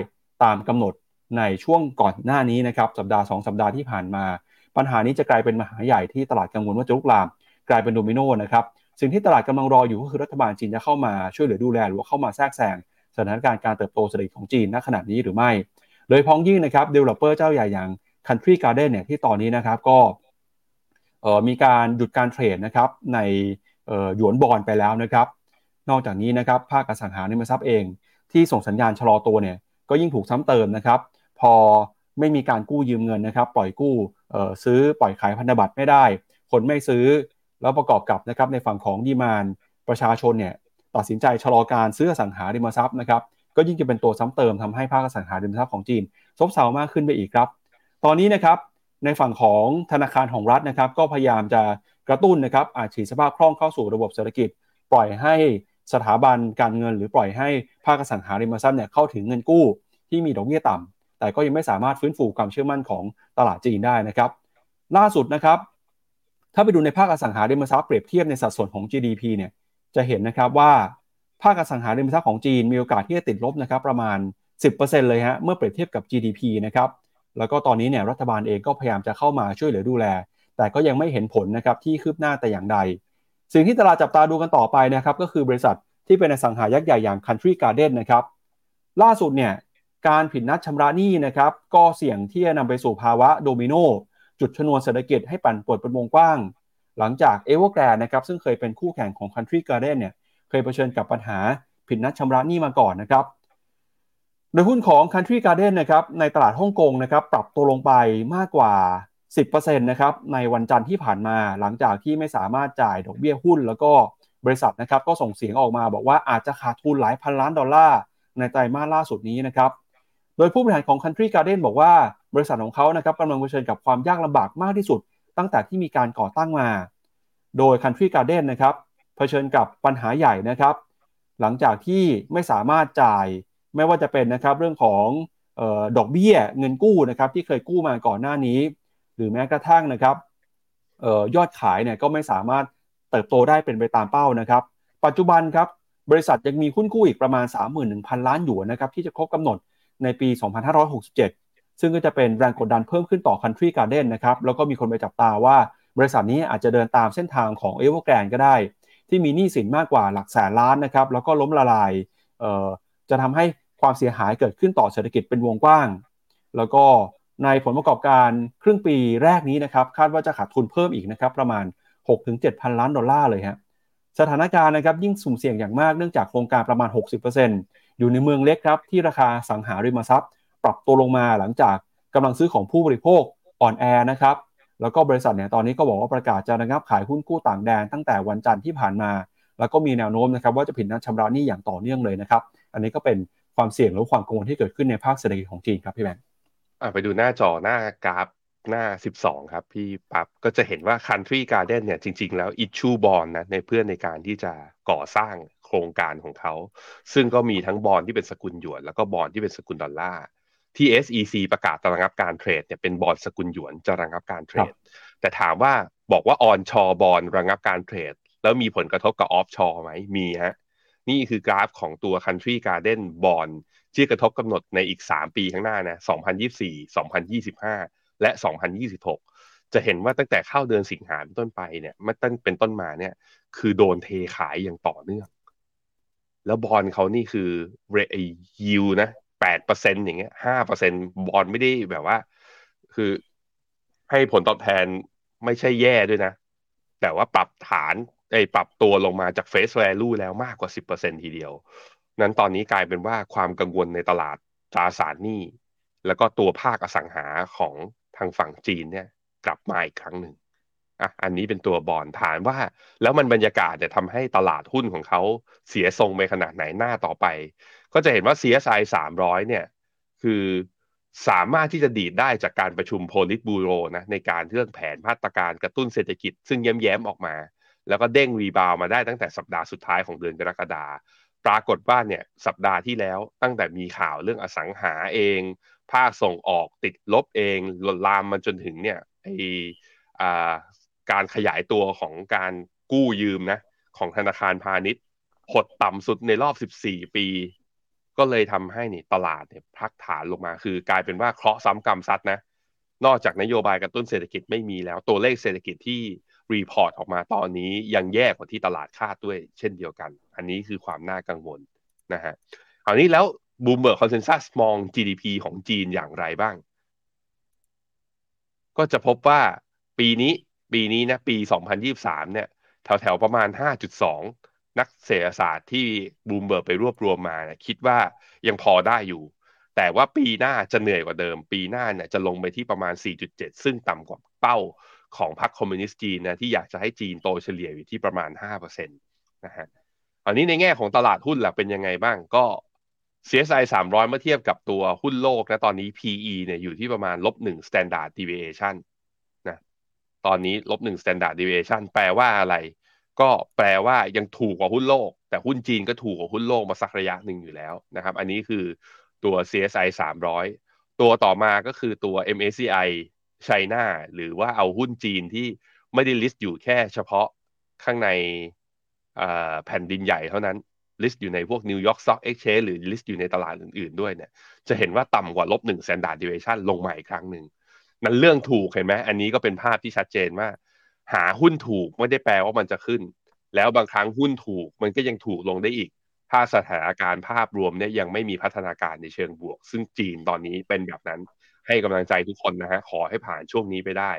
ตามกำหนดในช่วงก่อนหน้านี้นะครับสัปดาห์ 2 สัปดาห์ที่ผ่านมา ปัญหานี้จะกลายเป็นปัญหาใหญ่ที่ตลาดกังวลว่าจะลุกลาม กลายเป็นโดมิโนนะครับ สิ่งที่ตลาดกำลังรออยู่ก็คือรัฐบาลจีนจะเข้ามาช่วยเหลือดูแลหรือว่าเข้ามาแทรกแซงสถานการณ์การเติบโตเศรษฐกิจของจีนณขณะนี้หรือไม่ โดยพ้องยิ่งนะครับ developer เจ้าใหญ่อย่าง Country Garden เนี่ยที่ตอนนี้นะครับก็มีการหยุดการเทรดนะครับในหยวนบอลไปแล้วนะครับนอกจากนี้นะครับภาคอสังหาริมทรัพย์เอง ที่ส่งสัญญาณชะลอตัวเนี่ยก็ยิ่งถูกซ้ำเติมนะครับ พอไม่มีการกู้ยืมเงินนะครับ ปล่อยกู้ซื้อปล่อยขายพันธบัตรไม่ได้ คนไม่ซื้อ แล้วประกอบกับนะครับในฝั่งของดีมานประชาชนเนี่ยตัดสินใจชะลอการซื้อสังหาริมทรัพย์นะครับก็ยิ่งจะเป็นตัวซ้ำเติมทำให้ภาคสังหาริมทรัพย์ของจีน ซบเซามากขึ้นไปอีกครับ ตอนนี้นะครับในฝั่งของธนาคารของรัฐนะครับ ก็พยายามจะกระตุ้นนะครับอาชีพสภาพคล่องเข้าสู่ระบบเศรษฐกิจ ปล่อยให้สถาบันการเงิน หรือปล่อยให้ภาคสังหาริมทรัพย์เนี่ยเข้าถึงเงินกู้ที่มีดอกเบี้ยต่ำแต่ก็ยังไม่สามารถฟื้นฟูความเชื่อมั่นของตลาดจีนได้นะครับ ล่าสุดนะครับ ถ้าไปดูในภาคอสังหาริมทรัพย์เปรียบเทียบในสัดส่วนของ GDP เนี่ยจะเห็นนะครับว่าภาคอสังหาริมทรัพย์ของจีนมีโอกาสที่จะติดลบนะครับประมาณ 10%เลยฮะเมื่อเปรียบเทียบกับ GDP นะครับแล้วก็ตอนนี้เนี่ยรัฐบาลเองก็พยายามจะเข้ามาช่วยเหลือดูแล แต่ก็ยังไม่เห็นผลนะครับที่คืบหน้าแต่อย่างใด สิ่งที่ตลาดจับตาดูกันต่อไปนะครับก็คือบริษัทที่เป็นอสังหายักษ์ใหญ่อย่าง Country Garden นะครับล่าสุดเนี่ยการผิดนัดชำระหนี้นะครับก็เสี่ยงที่จะนำไปสู่ภาวะโดมิโน จุดชนวนเศรษฐกิจให้ปั่นป่วนเป็นวงกว้าง หลังจากเอเวอร์แกรนนะครับซึ่งเคยเป็นคู่แข่งของ Country Garden เนี่ยเคยเผชิญกับปัญหาผิดนัดชำระหนี้มาก่อนนะครับโดยหุ้นของ Country Garden นะครับในตลาดฮ่องกงนะครับปรับตัวลงไปมากกว่า 10%นะครับในวันจันทร์ที่ผ่านมาหลังจากที่ไม่สามารถจ่ายดอกเบี้ยหุ้น แล้วก็บริษัทนะครับก็ส่งเสียงออกมาบอกว่าอาจจะขาดทุนหลายพันล้านดอลลาร์ในไตรมาสล่าสุดนี้นะครับโดยผู้บริหารของ Country Garden บอกว่า บริษัทของเขานะครับกำลังเผชิญกับความยากลำบากมากที่สุด ตั้งแต่ที่มีการก่อตั้งมา โดย Country Garden นะครับเผชิญกับปัญหาใหญ่นะครับ หลังจากที่ไม่สามารถจ่ายไม่ว่าจะเป็นนะครับเรื่องของออดอกเบี้ยเงินกู้นะครับที่เคยกู้มาก่อนหน้านี้ หรือแม้กระทั่งนะครับออยอดขายเนี่ยก็ไม่สามารถเติบโตได้เป็นไปตามเป้านะครับ ปัจจุบันครับบริษัทยังมีหุ้นกู้อีกประมาณ 31,000 ล้านหยวนนะครับที่จะครบกำหนดในปี 2567 ซึ่งก็จะเป็นแรงกดดันเพิ่มขึ้นต่อ Country Garden นะครับแล้วก็มีคนไปจับตาว่าบริษัทนี้อาจจะเดินตามเส้นทางของ e v e r g r a n d ก็ได้ ที่มีหนี้สินมากกว่าหลักแสนล้านนะครับแล้วก็ล้มละลายจะทำให้ความเสียหายเกิดขึ้นต่อเศรษฐกิจเป็นวงกว้าง แล้วก็ในผลประกอบการครึ่งปีแรกนี้นะครับคาดว่าจะขาดทุนเพิ่มอีกนะครับประมาณ 6-7 พันล้านดอลลาร์เลยฮะสถานการณ์นะครับยิ่งสุ่มเสี่ยงอย่างมากเนื่องจากโครงการประมาณ 60%อยู่ในเมืองเล็กครับที่ราคาสังหาริมทรัพย์ ปรับตัวลงมาหลังจากกำลังซื้อของผู้บริโภคอ่อนแอนะครับแล้วก็บริษัทเนี่ยตอนนี้ก็บอกว่าประกาศจะระงับขายหุ้นกู้ต่างแดนตั้งแต่วันจันทร์ที่ผ่านมา แล้วก็มีแนวโน้มนะครับว่าจะผิดนัดชำระหนี้อย่างต่อเนื่องเลยนะครับ อันนี้ก็เป็นความเสี่ยงหรือความกังวลที่เกิดขึ้นในภาคเศรษฐกิจของจีนครับพี่แบงค์ไปดูหน้าจอหน้ากราฟหน้า 12 ครับ พี่ปั๊บก็จะเห็นว่า Country Garden เนี่ยจริง ๆ แล้ว issue bond นะในเพื่อนในการที่จะก่อสร้างโครงการของเขา ซึ่งก็มีทั้งบอลที่เป็นสกุลหยวน แล้วก็บอลที่เป็นสกุลดอลลาร์ ที่ SEC ประกาศระงับการเทรดเนี่ยเป็นบอลสกุลหยวนจะระงับการเทรด แต่ถามว่าบอกว่าออนชอบอลระงับการเทรด แล้วมีผลกระทบกับออฟชอไหมมีฮะนี่คือกราฟของตัว Country Garden Bond ที่กระทบกำหนดในอีก 3 ปีข้างหน้านะ 2024 2025 และ 2026 จะเห็นว่าตั้งแต่เข้าเดือนสิงหาเป็นต้นไปเนี่ยมันตั้งเป็นต้นมาเนี่ย คือโดนเทขายอย่างต่อเนื่อง แล้วบอลเขานี่คือเรยิวนะ 8%อร์เซ็นอย่างเงี้ย5%บอลไม่ได้แบบว่า คือให้ผลตอบแทนไม่ใช่แย่ด้วยนะ แต่ว่าปรับฐานไอ้ปรับตัวลงมาจากเฟสแวลูแล้วมากกว่า10%ทีเดียว นั้นตอนนี้กลายเป็นว่าความกังวลในตลาดตราสารหนี้ แล้วก็ตัวภาคอสังหาของทางฝั่งจีนเนี่ยกลับมาอีกครั้งหนึ่งอะอันนี้เป็นตัวบอลฐานว่า แล้วมันบรรยากาศจะทำให้ตลาดหุ้นของเขาเสียทรงไปขนาดไหนหน้าต่อไป ก็จะเห็นว่า CSI 300 เนี่ย คือสามารถที่จะดีดได้จากการประชุมโพลิตบูโรนะในการเรื่องแผนมาตรการกระตุ้นเศรษฐกิจ ซึ่งแย้มๆออกมา แล้วก็เด้งรีบาวมาได้ตั้งแต่สัปดาห์สุดท้ายของเดือนกรกฎาปรากฏว่าเนี่ยสัปดาห์ที่แล้วตั้งแต่มีข่าวเรื่องอสังหาเอง ภาคส่งออกติดลบเองลนลามมาจนถึงเนี่ยไอการขยายตัวของการกู้ยืมนะของธนาคารพาณิชย์หดต่ำสุดในรอบ 14 ปี ก็เลยทำให้นี่ตลาดเนี่ยพักฐานลงมา คือกลายเป็นว่าเคราะห์ซ้ำกรรมซัดนะ นอกจากนโยบายกระตุ้นเศรษฐกิจไม่มีแล้วตัวเลขเศรษฐกิจที่ report ออกมาตอนนี้ยังแย่กว่าที่ตลาดคาดด้วย เช่นเดียวกัน อันนี้คือความน่ากังวลนะฮะคราวนี้แล้ว Bloomberg consensus มอง GDP ของจีนอย่างไรบ้าง ก็จะพบว่าปีนี้ปีนี้นะปี 2023 เนี่ย แถวๆ ประมาณ 5.2 นักเศรษฐศาสตร์ที่บูมเบิร์กไปรวบรวมมาเนี่ยคิดว่ายังพอได้อยู่ แต่ว่าปีหน้าจะเหนื่อยกว่าเดิม ปีหน้าเนี่ยจะลงไปที่ประมาณ 4.7 ซึ่งต่ำกว่าเป้าของพรรคคอมมิวนิสต์จีนนะที่อยากจะให้จีนโตเฉลี่ยอยู่ที่ประมาณ 5%นะฮะอันนี้ในแง่ของตลาดหุ้นล่ะเป็นยังไงบ้างก็ CSI 300 เมื่อเทียบกับตัวหุ้นโลกนะตอนนี้ PE เนี่ยอยู่ที่ประมาณลบหนึ่ง standard deviation นะตอนนี้ลบหนึ่ง standard deviation แปลว่าอะไร ก็แปลว่ายังถูกกว่าหุ้นโลก แต่หุ้นจีนก็ถูกกว่าหุ้นโลกมาสักระยะหนึ่งอยู่แล้วนะครับ อันนี้คือตัว CSI 300 ตัวต่อมาก็คือตัว MSCI China หรือว่าเอาหุ้นจีนที่ไม่ได้ list อยู่แค่เฉพาะข้างในแผ่นดินใหญ่เท่านั้น list อยู่ในพวก New York Stock Exchange หรือ list อยู่ในตลาดอื่นๆด้วยเนี่ย จะเห็นว่าต่ำกว่าลบหนึ่ง standard deviation ลงมาอีกครั้งหนึ่งนั่นเรียกว่าถูกเห็นไหม อันนี้ก็เป็นภาพที่ชัดเจนว่า ว่าหุ้นถูกไม่ได้แปลว่ามันจะขึ้น แล้วบางครั้งหุ้นถูกมันก็ยังถูกลงได้อีก ถ้าสถานการณ์ภาพรวมเนี่ยยังไม่มีพัฒนาการในเชิงบวก ซึ่งจีนตอนนี้เป็นแบบนั้น ให้กำลังใจทุกคนนะฮะขอให้ผ่านช่วงนี้ไปได้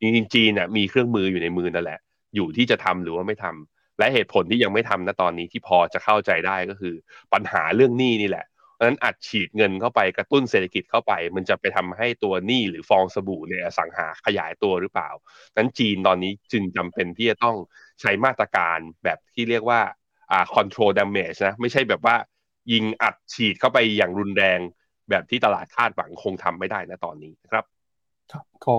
จริงๆจีนน่ยมีเครื่องมืออยู่ในมือนั่นแหละ อยู่ที่จะทำหรือว่าไม่ทำและเหตุผลที่ยังไม่ทำนะตอนนี้ที่พอจะเข้าใจได้ก็คือ ปัญหาเรื่องหนี้นี่แหละ ราะฉะนั้นอัดฉีดเงินเข้าไปกระตุ้นเศรษฐกิจเข้าไป มันจะไปทำให้ตัวหนี้หรือฟองสบู่เนี่ยสังหาขยายตัวหรือเปล่านั้นจีนตอนนี้จึงจำเป็นที่จะต้องใช้มาตรการแบบที่เรียกว่าอ่า control damage นะไม่ใช่แบบว่ายิงอัดฉีดเข้าไปอย่างรุนแรงแบบที่ตลาดคาดหวังคงทำไม่ได้นะตอนนี้นะครับครับก็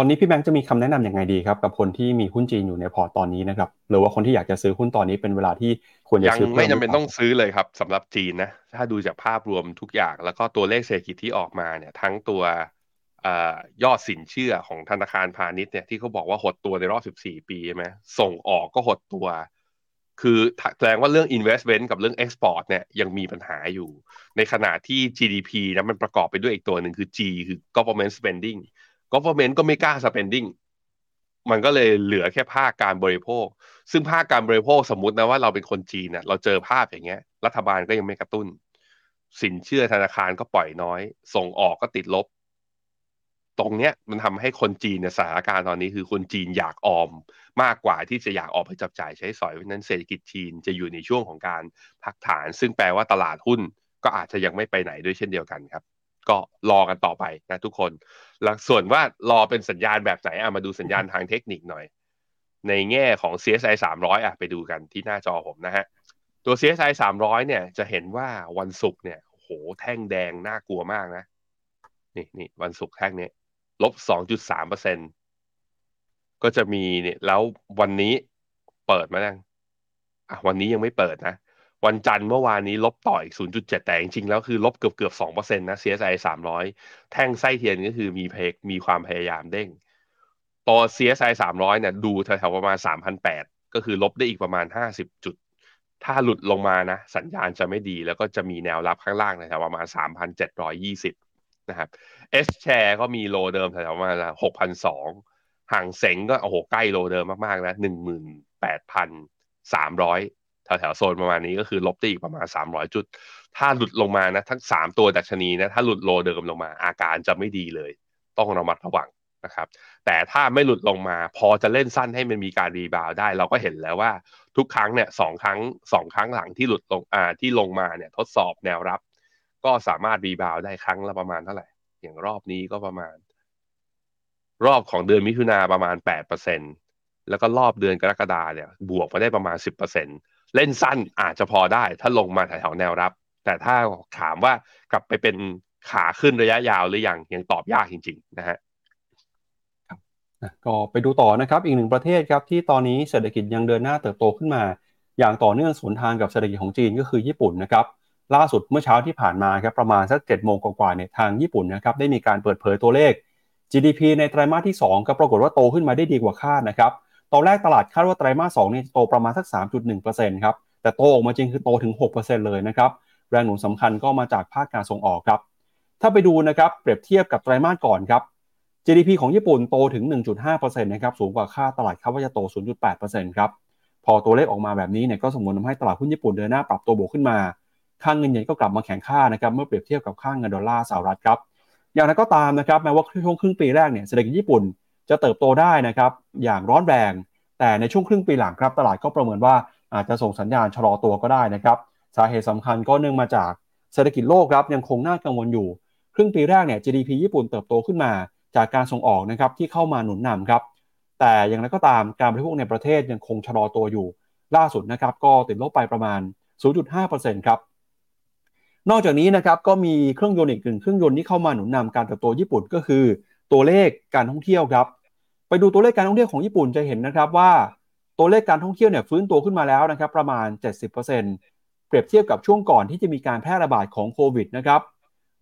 ตอนนี้พี่แบงค์จะมีคำแนะนำยังไงดีครับ กับคนที่มีหุ้นจีนอยู่ในพอร์ตตอนนี้นะครับหรือว่าคนที่อยากจะซื้อหุ้นตอนนี้เป็นเวลาที่ควรจะซื้อยังไม่จำเป็นต้องซื้อเลยครับสำหรับจีนนะถ้าดูจากภาพรวมทุกอย่าง แล้วก็ตัวเลขเศรษฐกิจที่ออกมาเนี่ยทั้งตัวยอดสินเชื่อของธนาคารพาณิชย์เนี่ยที่เขาบอกว่าหดตัวในรอบ 14 ปีใช่ไหมส่งออกก็หดตัว คือแสดงว่าเรื่อง investment กับเรื่อง export เนี่ยยังมีปัญหาอยู่ ในขณะที่ GDP นะมันประกอบไปด้วยอีกตัวหนึ่งคือ G คือ government spending government ก็ไม่กล้า spending มันก็เลยเหลือแค่ภาคการบริโภค ซึ่งภาคการบริโภคสมมตินะว่าเราเป็นคนจีนเนะเราเจอภาพอย่างเงี้ย รัฐบาลก็ยังไม่กระตุ้น สินเชื่อธนาคารก็ปล่อยน้อย ส่งออกก็ติดลบ ตรงเนี้ยมันทำให้คนจีนในสถานการณ์ตอนนี้คือคนจีนอยากออมมากกว่าที่จะอยากออกไปจับจ่ายใช้สอยเพราะนั้นเศรษฐกิจจีนจะอยู่ในช่วงของการพักฐาน ซึ่งแปลว่าตลาดหุ้นก็อาจจะยังไม่ไปไหนด้วยเช่นเดียวกันครับ ก็รอกันต่อไปนะทุกคนแล้วส่วนว่ารอเป็นสัญญาณแบบไหนอะมาดูสัญญาณทางเทคนิคหน่อย ในแง่ของ CSI 300อะไปดูกันที่หน้าจอผมนะฮะตัว CSI 300เนี่ยจะเห็นว่าวันศุกร์เนี่ยโหแท่งแดงน่ากลัวมากนะ นี่นี่วันศุกร์แท่งนี้ลบสองจุดสามเปอร์เซ็นก็จะมีเนี่ยแล้ววันนี้เปิดมาแล้วอะวันนี้ยังไม่เปิดนะ วันจันทร์เมื่อวานนี้ลบต่ออีก 0.7 แต่จริงๆแล้วคือลบเกือบเกือบ2%นะ CSI 300 แท่งไส้เทียนก็คือมีเพกมีความพยายามเด้งตัว CSI 300เนี่ยดูแถวๆประมาณ 3,800 ก็คือลบได้อีกประมาณ 50 จุด ถ้าหลุดลงมานะ สัญญาณจะไม่ดีแล้วก็จะมีแนวรับข้างล่างแถวประมาณ 3,720 นะครับ S share ก็มีโลเดิมแถวประมาณ6,200ห่างเสงก็โอ้โหใกล้โลเดิมมากๆนะ18,300 แถวๆโซนประมาณนี้ก็คือลบได้อีกประมาณ 300 จุด ถ้าหลุดลงมานะทั้ง 3 ตัวดัชนีนะถ้าหลุดโลเดิมลงมาอาการจะไม่ดีเลย ต้องระมัดระวังนะครับแต่ถ้าไม่หลุดลงมาพอจะเล่นสั้นให้มันมีการรีบาวได้ เราก็เห็นแล้วว่าทุกครั้งเนี่ยสองครั้งสองครั้งหลังที่หลุดลงอ่าที่ลงมาเนี่ยทดสอบแนวรับ ก็สามารถรีบาวได้ครั้งละประมาณเท่าไหร่ อย่างรอบนี้ก็ประมาณ รอบของเดือนมิถุนาประมาณ8%แล้วก็รอบเดือนกรกฎาเนี่ยบวกมาได้ประมาณ10%เเล่นสั้นอาจจะพอได้ ถ้าลงมาแถวแนวรับ แต่ถ้าถามว่ากลับไปเป็นขาขึ้นระยะยาวหรือยังยังตอบยากจริง ๆ นะฮะก็ไปดูต่อนะครับอีกหนึ่งประเทศครับที่ตอนนี้เศรษฐกิจยังเดินหน้าเติบโตขึ้นมา อย่างต่อเนื่องสวนทางกับเศรษฐกิจของจีนก็คือญี่ปุ่นนะครับล่าสุดเมื่อเช้าที่ผ่านมาครับประมาณสัก7จ็ดโมงกว่าเนี่ยทางญี่ปุ่นนะครับได้มีการเปิดเผยตัวเลข GDP ในไตรมาสที่2ก็ปรากฏว่าโตขึ้นมาได้ดีกว่าคาดนะครับ ตอนแรกตลาดคาดว่าไตรมาสสองนี่โตประมาณสัก 3.1%ครับ แต่โตออกมาจริงคือโตถึง 6%เลยนะครับ แรงหนุนสำคัญก็มาจากภาคการส่งออกครับ ถ้าไปดูนะครับเปรียบเทียบกับไตรมาสก่อนครับ GDP ของญี่ปุ่นโตถึง 1.5%นะครับ สูงกว่าค่าตลาดคาดว่าจะโต 0.8%ครับ พอตัวเลขออกมาแบบนี้เนี่ยก็สมมติทำให้ตลาดหุ้นญี่ปุ่นเดินหน้าปรับตัวบวกขึ้นมา ค่างเงินเยนก็กลับมาแข็งค่านะครับ เมื่อเปรียบเทียบกับค่างเงินดอลลาร์สหรัฐครับ อย่างไรก็ตามนะครับ แม้ว่าช่วงครึ่งปีแรกเนี่ยเศรษฐกิจญี่ปุ่น จะเติบโตได้นะครับอย่างร้อนแรง แต่ในช่วงครึ่งปีหลังครับตลาดก็ประเมินว่าอาจจะส่งสัญญาณชะลอตัวก็ได้นะครับสาเหตุสำคัญก็เนื่องมาจากเศรษฐกิจโลกครับยังคงน่ากังวลอยู่ ครึ่งปีแรกเนี่ย GDP ญี่ปุ่นเติบโตขึ้นมาจากการส่งออกนะครับที่เข้ามาหนุนนำครับ แต่อย่างไรก็ตามการบริโภคในประเทศยังคงชะลอตัวอยู่ ล่าสุดนะครับก็ติดลบไปประมาณ 0.5%ครับนอกจากนี้นะครับก็มีเครื่องยนต์อีกหนึ่งเครื่องยนต์ที่เข้ามาหนุนนำการเติบโตญี่ปุ่นก็คือ ตัวเลขการท่องเที่ยวครับ ไปดูตัวเลขการท่องเที่ยวของญี่ปุ่นจะเห็นนะครับว่าตัวเลขการท่องเที่ยวเนี่ยฟื้นตัวขึ้นมาแล้วนะครับประมาณ 70%เปรียบเทียบกับช่วงก่อนที่จะมีการแพร่ระบาดของโควิดนะครับ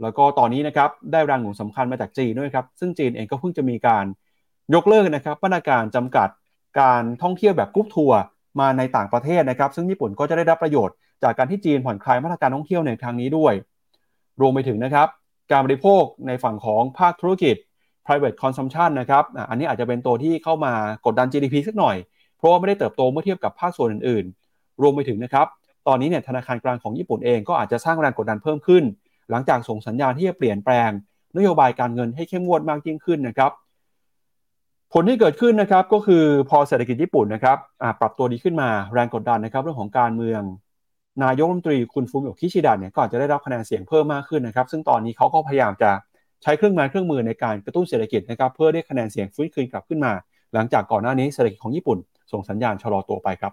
แล้วก็ตอนนี้นะครับได้แรงหนุนสำคัญมาจากจีนด้วยครับซึ่งจีนเองก็เพิ่งจะมีการยกเลิกนะครับมาตรการจำกัดการท่องเที่ยวแบบกรุ๊ปทัวร์มาในต่างประเทศนะครับ ซึ่งญี่ปุ่นก็จะได้รับประโยชน์จากการที่จีนผ่อนคลายมาตรการท่องเที่ยวในครั้งนี้ด้วย รวมไปถึงนะครับ การบริโภคในฝั่งของภาคธุรกิจ private consumption นะครับอันนี้อาจจะเป็นตัวที่เข้ามากดดัน GDP สักหน่อย เพราะว่าไม่ได้เติบโตเมื่อเทียบกับภาคส่วนอื่นๆ รวมไปถึงนะครับตอนนี้เนี่ยธนาคารกลางของญี่ปุ่นเองก็อาจจะสร้างแรงกดดันเพิ่มขึ้น หลังจากส่งสัญญาณที่จะเปลี่ยนแปลง นโยบายการเงินให้เข้มงวดมากยิ่งขึ้นนะครับผลที่เกิดขึ้นนะครับก็คือพอเศรษฐกิจญี่ปุ่นนะครับปรับตัวดีขึ้นมาแรงกดดันนะครับเรื่องของการเมือง นายกรัฐมนตรีคุณฟูมิโอคิชิดะเนี่ยก็จะได้รับคะแนนเสียงเพิ่มมากขึ้นนะครับ ซึ่งตอนนี้เขาก็พยายามจะ ใช้เครื่องมือเครื่องมือในการกระตุ้นเศรษฐกิจนะครับเพื่อได้คะแนนเสียงฟื้นคืนกลับขึ้นมา หลังจากก่อนหน้านี้เศรษฐกิจของญี่ปุ่น ส่งสัญญาณชะลอตัวไปครับ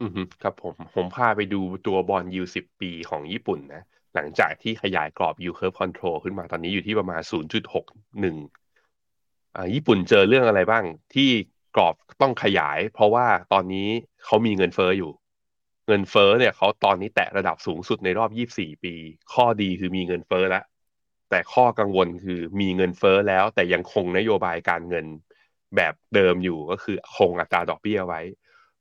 อืมครับผมผมพาไปดูตัวบอลยูสิบปีของญี่ปุ่นนะหลังจากที่ขยายกรอบ yield curve control ขึ้นมาตอนนี้อยู่ที่ประมาณ 0.61อ่าญี่ปุ่นเจอเรื่องอะไรบ้างที่กรอบต้องขยาย เพราะว่าตอนนี้เขามีเงินเฟอ้ออยู่ เงินเฟอ้อเนี่ยเขาตอนนี้แตะระดับสูงสุดในรอบ 24 ปี ข้อดีคือมีเงินเฟอ้อแล้ว แต่ข้อกังวลคือมีเงินเฟอ้อแล้ว แต่ยังคงนโยบายการเงินแบบเดิมอยู่ก็คือคงอัตราดอกเบี้ยไว้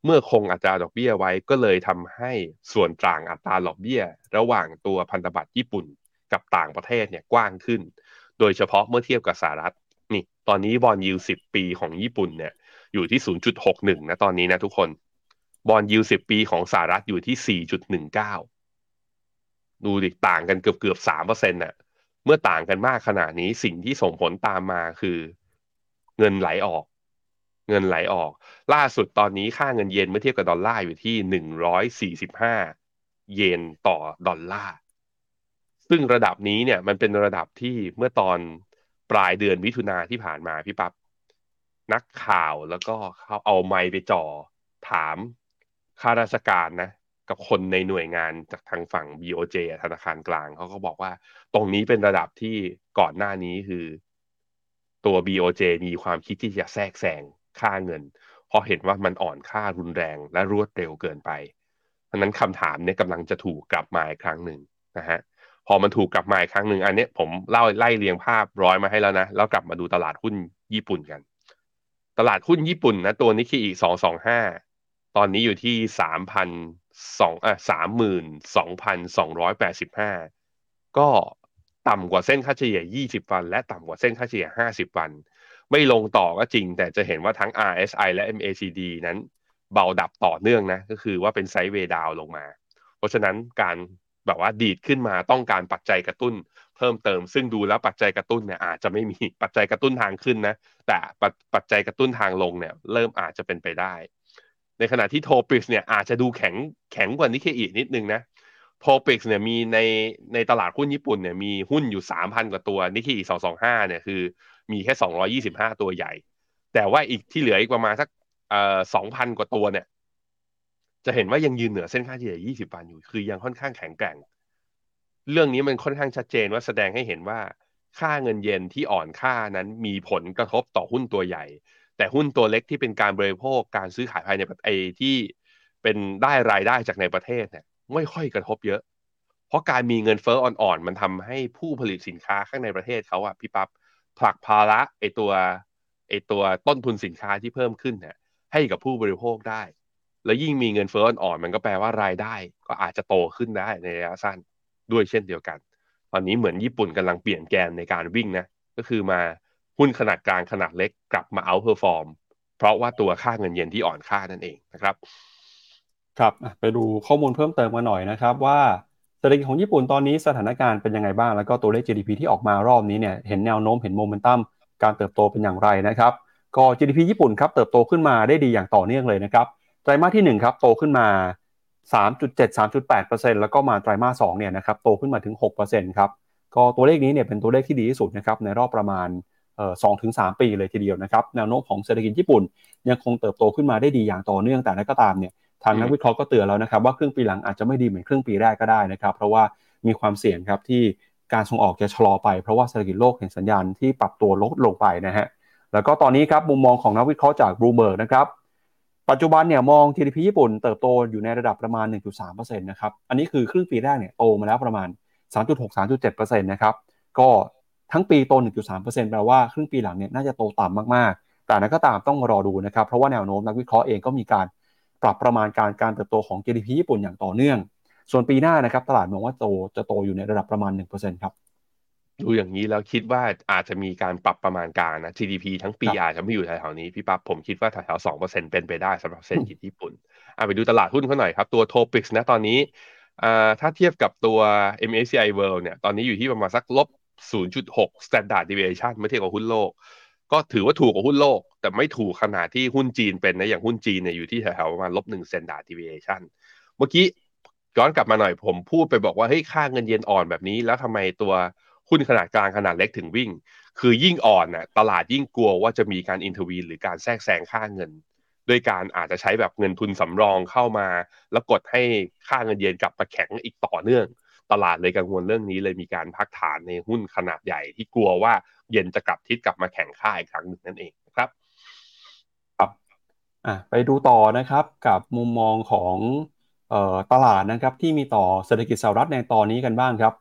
เมื่อคงอัตราดอกเบี้ยไว้ก็เลยทำให้ส่วนต่างอัตราดอกเบี้ย ระหว่างตัวพันธบัตรญี่ปุ่นกับต่างประเทศเนี่ยกว้างขึ้น โดยเฉพาะเมื่อเทียบกับสหรัฐนี่ตอนนี้ bond yield สิบปีของญี่ปุ่นเนี่ยอยู่ที่ 0.61 นะตอนนี้นะทุกคน bond yield สิบปีของสหรัฐอยู่ที่ 4.19 ดูดิต่างกันเกือบเกือบสามเปอร์เซ็นต์น่ะ เมื่อต่างกันมากขนาดนี้สิ่งที่ส่งผลตามมาคือ เงินไหลออก เงินไหลออก ล่าสุดตอนนี้ค่าเงินเยนเมื่อเทียบกับดอลลาร์อยู่ที่หนึ่งร้อยสี่สิบห้าเยนต่อดอลลาร์ซึ่งระดับนี้เนี่ยมันเป็นระดับที่เมื่อตอนปลายเดือนมิถุนาที่ผ่านมาพี่ปับ๊บนักข่าวแล้วก็เขาเอาไมค์ไปจ่อถามข้าราชการนะ กับคนในหน่วยงานจากทางฝั่ง BOJ ธนาคารกลางเขาก็บอกว่า ตรงนี้เป็นระดับที่ก่อนหน้านี้คือ ตัว BOJ มีความคิดที่จะแทรกแซงค่าเงิน เพราะเห็นว่ามันอ่อนค่ารุนแรงและรวดเร็วเกินไปเพราะนั้นคำถามเนี่ยกำลังจะถูกกลับมาอีกครั้งหนึ่งนะฮะพอมันถูกกลับมาอีกครั้งหนึ่งอันนี้ผมเล่าไล่เรียงภาพร้อยมาให้แล้วนะแล้วกลับมาดูตลาดหุ้นญี่ปุ่นกัน ตลาดหุ้นญี่ปุ่นนะตัวนี้คืออีกสองสองห้าตอนนี้อยู่ที่สามพัน สองอะสามหมื่นสองพันสองร้อยแปดสิบห้าก็ต่ำกว่าเส้นค่าเฉลี่ยยี่สิบวัน และต่ำกว่าเส้นค่าเฉลี่ยห้าสิบวัน ไม่ลงต่อก็จริง แต่จะเห็นว่าทั้ง RSI และ MACD นั้น เบาดาวต่อเนื่องนะ ก็คือว่าเป็น sideway down ลงมา เพราะฉะนั้นการแบบว่าดีดขึ้นมาต้องการปัจจัยกระตุ้น เพิ่มเติม ซึ่งดูแล้วปัจจัยกระตุ้นเนี่ยอาจจะไม่มีปัจจัยกระตุ้นทางขึ้นนะ แต่ปัจจัยกระตุ้นทางลงเนี่ยเริ่มอาจจะเป็นไปได้ ในขณะที่ TOPIX เนี่ยอาจจะดูแข็งแข็งกว่านิเคอีนิดนึงนะ TOPIX เนี่ยมีในในตลาดหุ้นญี่ปุ่นเนี่ยมีหุ้นอยู่สามพันกว่าตัวนิเคอีสองสองห้าเนี่ยคือมีแค่สองร้อยยี่สิบห้าตัวใหญ่ แต่ว่าอีกที่เหลืออีกประมาณสักเอ่อสองพันกว่าตัวเนี่ย จะเห็นว่ายังยืนเหนือเส้นค่าเฉลี่ย20วันอยู่ คือยังค่อนข้างแข็งแกร่ง เรื่องนี้มันค่อนข้างชัดเจนว่าแสดงให้เห็นว่าค่าเงินเยนที่อ่อนค่านั้นมีผลกระทบต่อหุ้นตัวใหญ่ แต่หุ้นตัวเล็กที่เป็นการบริโภคการซื้อขายภายในประเทศที่เป็นได้รายได้จากในประเทศเนี่ยไม่ค่อยกระทบเยอะ เพราะการมีเงินเฟ้ออ่อนๆ มันทำให้ผู้ผลิตสินค้าข้างในประเทศเขาอะพี่ปับ๊บผลักภาระไอตัวไอตัวต้นทุนสินค้าที่เพิ่มขึ้นเนี่ยให้กับผู้บริโภคได้ แล้วยิ่งมีเงินเฟ้ออ่อนๆมันก็แปลว่ารายได้ ก็อาจจะโตขึ้นได้ในระยะสั้นด้วยเช่นเดียวกัน ตอนนี้เหมือนญี่ปุ่นกำลังเปลี่ยนแกนในการวิ่งนะก็คือมา หุ้นขนาดกลางขนาดเล็กกลับมา outperform เพราะว่าตัวค่าเงินเยนที่อ่อนค่านั่นเองนะครับครับไปดูข้อมูลเพิ่มเติมมาหน่อยนะครับว่าเศรษฐกิจของญี่ปุ่นตอนนี้สถานการณ์เป็นยังไงบ้าง แล้วก็ตัวเลข GDP ที่ออกมารอบนี้เนี่ยเห็นแนวโน้มเห็นโมเมนตัมการเติบโตเป็นอย่างไรนะครับก็ GDP ญี่ปุ่นครับเติบโตขึ้นมาได้ดีอย่างต่อเนื่องเลยนะครับไตรมาสที่1ครับโตขึ้นมา 3.7 3.8%แล้วก็มาไตรมาส2เนี่ยนะครับโตขึ้นมาถึง6%ครับก็ตัวเลขนี้เนี่ยเป็นตัวเลขที่ดีที่สุดนะครับในรอบประมาณ สองถึงสปีเลยทีเดียวนะครับแนวโน้มของเศรษฐกิจญี่ปุ่น ยังคงเติบโตขึ้นมาได้ดีอย่างต่อเนื่องแต่นั้นก็ตามเนี่ยทางนักวิเคราะห์ก็เตือนแล้วนะครับว่าครึ่งปีหลังอาจจะไม่ดีเหมือนครึ่งปีแรกก็ได้นะครับเพราะว่ามีความเสี่ยงครับที่การส่งออกจะชะลอไปเพราะว่าเศรษฐกิจโลกเห็นสัญญาณที่ปรับตัวลดลงไปนะฮะแล้วก็ตอนนี้ครับมุมมองของนักวิเคราะห์จากบลูเบิร์กนะครับปัจจุบันเนี่ยมอง GDP ญี่ปุ่นเติบโตอยู่ในระดับประมาณ 1.3%นะครับอันนี้คือครึ่งปีแรกเนี่ยโตมาแล้วประมาณ 3.6-3.7%นะครับก็ ทั้งปีโต 1.3%แปลว่าครึ่งปีหลังเนี่ยน่าจะโตต่ำมากๆ แต่นั้นก็ตามต้องมารอดูนะครับ เพราะว่าแนวโน้มนักวิเคราะห์เองก็มีการปรับประมาณการการเติบโตของ GDP ญี่ปุ่นอย่างต่อเนื่อง ส่วนปีหน้านะครับตลาดมองว่าโตจะโตอยู่ในระดับประมาณ 1%ครับดูอย่างนี้แล้วคิดว่าอาจจะมีการปรับประมาณการนะ GDP ทั้งปีอาจจะไม่อยู่แถวๆนี้พี่ปั๊บผมคิดว่าแถวๆสองเปอร์เซ็นเป็นไปได้สำหรับเศรษฐกิจญี่ปุ่นอ่าไปดูตลาดหุ้นเขาหน่อยครับ ตัวโทปิกส์นะตอนนี้อ่าถ้าเทียบกับตัว MSCI World เนี่ยตอนนี้อยู่ที่ประมาณสักลบ 0.6 standard deviation เมื่อเทียบกับหุ้นโลก ก็ถือว่าถูกกว่าหุ้นโลก แต่ไม่ถูกขนาดที่หุ้นจีนเป็นนะ อย่างหุ้นจีนเนี่ยอยู่ที่แถวๆประมาณลบ1 standard deviation เมื่อกี้ย้อนกลับมาหน่อยผมพูดไปบอกว่าเฮ้ยค่าเงินเยนอ่อนแบบนี้ แล้วทำไมตัวหุ้นขนาดกลางขนาดเล็กถึงวิ่ง คือยิ่งอ่อนน่ะตลาดยิ่งกลัวว่าจะมีการอินทวีนหรือการแทรกแซงค่าเงินโดยการอาจจะใช้แบบเงินทุนสำรองเข้ามา แล้วกดให้ค่าเงินเยนกลับมาแข็งอีกต่อเนื่อง ตลาดเลยกังวลเรื่องนี้เลยมีการพักฐานในหุ้นขนาดใหญ่ที่กลัวว่าเย็นจะกลับทิศกลับมาแข่งค่าอีกครั้งหนึ่งนั่นเองนะครับครับอะไปดูต่อนะครับกับมุมมองของออตลาดนะครับที่มีต่อเศรษฐกิจสหรัฐในตอนนี้กันบ้างครับ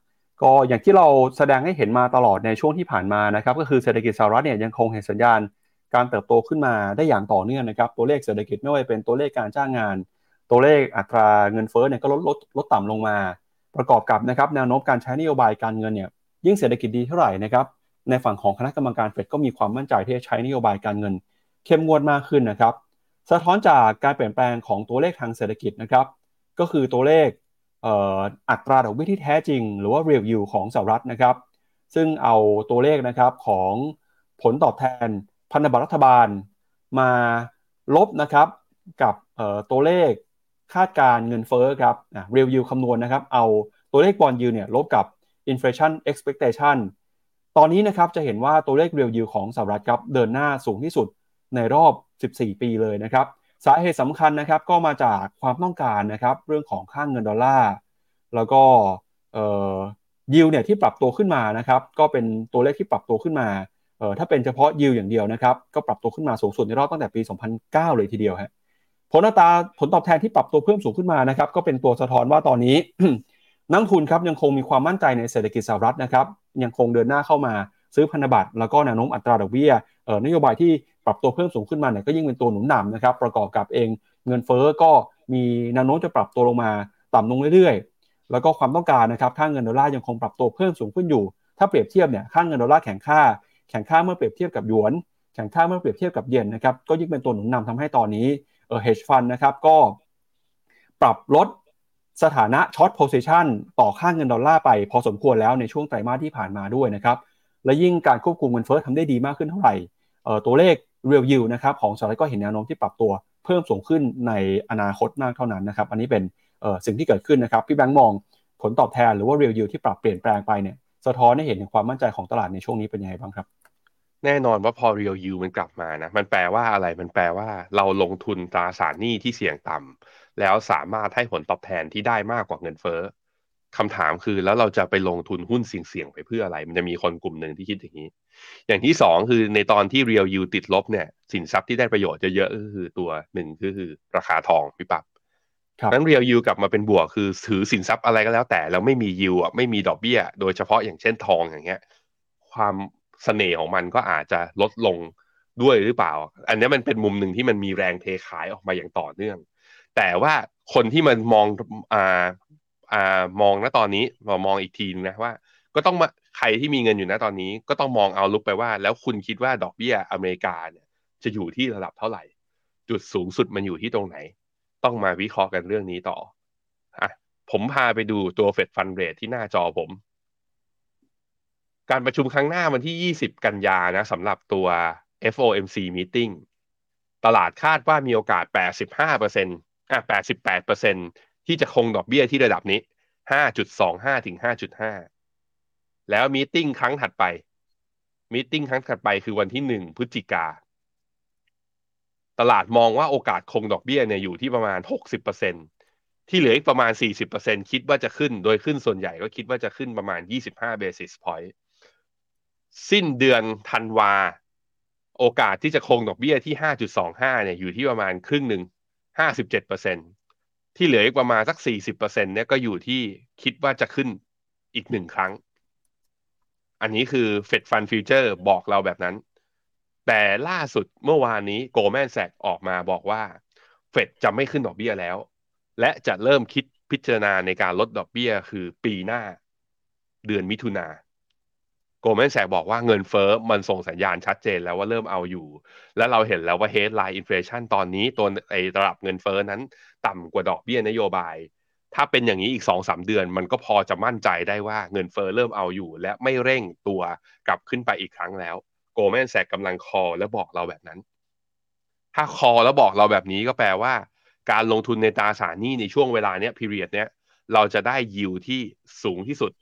ก็อย่างที่เราแสดงให้เห็นมาตลอดในช่วงที่ผ่านมานะครับก็คือเศรษฐกิจสหรัฐเนี่ยยังคงเห็นสัญญาณการเติบโตขึ้นมาได้อย่างต่อเนื่องนะครับ ตัวเลขเศรษฐกิจไม่ว่าเป็นตัวเลขการจ้างงาน ตัวเลขอัตราเงินเฟ้อเนี่ยก็ลดลดลดต่ำลงมา ประกอบกับนะครับแนวโน้มการใช้นโยบายการเงินเนี่ยยิ่งเศรษฐกิจดีเท่าไหร่นะครับในฝั่งของคณะกรรมการเฟดก็มีความมั่นใจที่จะใช้นโยบายการเงิน เข้มงวดมากขึ้นนะครับ สะท้อนจากการเปลี่ยนแปลงของตัวเลขทางเศรษฐกิจนะครับ ก็คือตัวเลขอัตราดอกเบี้ยที่แท้จริง หรือว่า real yield ของสหรัฐนะครับ ซึ่งเอาตัวเลขนะครับของผลตอบแทนพันธบัตรรัฐบาลมาลบนะครับกับตัวเลข คาดการณ์เงินเฟ้อครับ real yield คำนวณนะครับ เอาตัวเลข bond yield เนี่ยลบกับ inflation expectation ตอนนี้นะครับจะเห็นว่าตัวเลข real yield ของสหรัฐครับเดินหน้าสูงที่สุดในรอบ 14 ปีเลยนะครับ สาเหตุสำคัญนะครับก็มาจากความต้องการนะครับเรื่องของค่าเงินดอลลาร์แล้วก็ยิวเนี่ยที่ปรับตัวขึ้นมานะครับก็เป็นตัวเลขที่ปรับตัวขึ้นมาเออถ้าเป็นเฉพาะยิวอย่างเดียวนะครับก็ปรับตัวขึ้นมาสูงสุดในรอบตั้งแต่ปี 2009 เลยทีเดียวฮะ ผลอัตราผลตอบแทนที่ปรับตัวเพิ่มสูงขึ้นมานะครับก็เป็นตัวสะท้อนว่าตอนนี้ นักทุนครับยังคงมีความมั่นใจในเศรษฐกิจสหรัฐนะครับยังคงเดินหน้าเข้ามาซื้อพันธบัตรแล้วก็แนวโน้มอัตราดอกเบี้ยนโยบายที่ปรับตัวเพิ่มสูงขึ้นมาเนี่ยก็ยิ่งเป็นตัวหนุนนำนะครับประกอบกับเองเงินเฟ้อก็มีแนวโน้มจะปรับตัวลงมาต่ำลงเรื่อยๆ แล้วก็ความต้องการนะครับค่าเงินดอลลาร์ยังคงปรับตัวเพิ่มสูงขึ้นอยู่ ถ้าเปรียบเทียบเนี่ยค่าเงินดอลลาร์แข็งค่า แข็งค่าเมื่อเปรียบเทียบกับหยวน แข็งค่าเมื่อเปรียบเทียบกับเยนนะครับก็ยิ่งเป็นตัวหนุนนำทำให้ตอนนี้ เออ hedge fund นะครับก็ปรับลดสถานะ short position ต่อค่าเงินดอลลาร์ไปพอสมควรแล้วในช่วงไตรมาสที่ผ่านมาด้วยนะครับ และยิ่งการควบคุมเงินเฟ้อทำได้ดีมากขึ้นเท่าไหร่ตัวเลข real yield นะครับของสหรัฐก็เห็นแนวโน้มที่ปรับตัวเพิ่มสูงขึ้นในอนาคตมากเท่านั้นนะครับ อันนี้เป็นสิ่งที่เกิดขึ้นนะครับพี่แบงค์มองผลตอบแทนหรือว่า real yield ที่ปรับเปลี่ยนแปลงไปเนี่ยสะท้อนให้เห็นถึงความมั่นใจของตลาดในช่วงนี้เป็นยังไงบ้างครับ แน่นอนว่าพอ real yield มันกลับมานะ มันแปลว่าอะไรมันแปลว่าเราลงทุนตราสารหนี้ที่เสี่ยงต่ำแล้วสามารถให้ผลตอบแทนที่ได้มากกว่าเงินเฟ้อคำถามคือแล้วเราจะไปลงทุนหุ้นเสี่ยงๆไปเพื่ออะไร มันจะมีคนกลุ่มหนึ่งที่คิดอย่างนี้ อย่างที่สองคือในตอนที่ real yield ติดลบเนี่ย สินทรัพย์ที่ได้ประโยชน์เยอะๆก็คือตัวหนึ่งก็คือราคาทองพี่ปับนั้น real yield กลับมาเป็นบวกคือถือสินทรัพย์อะไรก็แล้วแต่แล้วไม่มี yield อะไม่มีดอกเบี้ย โดยเฉพาะอย่างเช่นทองอย่างเงี้ย ความ เสน่ห์ของมันก็อาจจะลดลงด้วยหรือเปล่า อันนี้มันเป็นมุมหนึ่งที่มันมีแรงเทขายออกมาอย่างต่อเนื่อง แต่ว่าคนที่มันมองอ่าอ่ามองณตอนนี้มามองอีกทีนะว่า ก็ต้องมาใครที่มีเงินอยู่ณตอนนี้ ก็ต้องมองเอาลุกไปว่า แล้วคุณคิดว่าดอกเบี้ยอเมริกาเนี่ยจะอยู่ที่ระดับเท่าไหร่ จุดสูงสุดมันอยู่ที่ตรงไหน ต้องมาวิเคราะห์กันเรื่องนี้ต่ออะผมพาไปดูตัวเฟดฟันเรทที่หน้าจอผม การประชุมครั้งหน้าวันที่ 20 กันยานะสำหรับตัว FOMC meeting ตลาดคาดว่ามีโอกาส 85%อะ88%ที่จะคงดอกเบี้ยที่ระดับนี้ 5.25 ถึง 5.5 แล้วมีติ้งครั้งถัดไป มีติ้งครั้งถัดไปคือวันที่ 1 พฤศจิกา ตลาดมองว่าโอกาสคงดอกเบี้ยเนี่ยอยู่ที่ประมาณ 60%ที่เหลืออีกประมาณ 40%คิดว่าจะขึ้น โดยขึ้นส่วนใหญ่ก็คิดว่าจะขึ้นประมาณ 25 basis point สิ้นเดือนธันวา โอกาสที่จะคงดอกเบี้ยที่ 5.25 เนี่ยอยู่ที่ประมาณครึ่งหนึ่ง 57%ที่เหลืออีกประมาณสัก 40%เนี่ยก็อยู่ที่คิดว่าจะขึ้นอีกหนึ่งครั้ง อันนี้คือ Fed Fund Future บอกเราแบบนั้น แต่ล่าสุดเมื่อวานนี้ Goldman Sachs ออกมาบอกว่า เฟดจะไม่ขึ้นดอกเบี้ยแล้ว และจะเริ่มคิดพิจารณาในการลดดอกเบี้ยคือปีหน้า เดือนมิถุนา โกลแมนแสกบอกว่าเงินเฟอ้อมันส่งสัญญาณชัดเจนแล้วว่าเริ่มเอาอยู่ และเราเห็นแล้วว่า headline inflation ตอนนี้ตัวไอระดับเงินเฟอ้อนั้นต่ำกว่าดอกเบี้ยนโยบาย ถ้าเป็นอย่างนี้อีกสองสาเดือน มันก็พอจะมั่นใจได้ว่าเงินเฟอ้อเริ่มเอาอยู่ และไม่เร่งตัวกลับขึ้นไปอีกครั้งแล้วโกลแมนแสกกำลังคอและบอกเราแบบนั้น ถ้าคอแล้วบอกเราแบบนี้ก็แปลว่า การลงทุนในตราสารหนี้ในช่วงเวลาเนี้ย period เนี้ยเราจะได้ยิวที่สูงที่สุด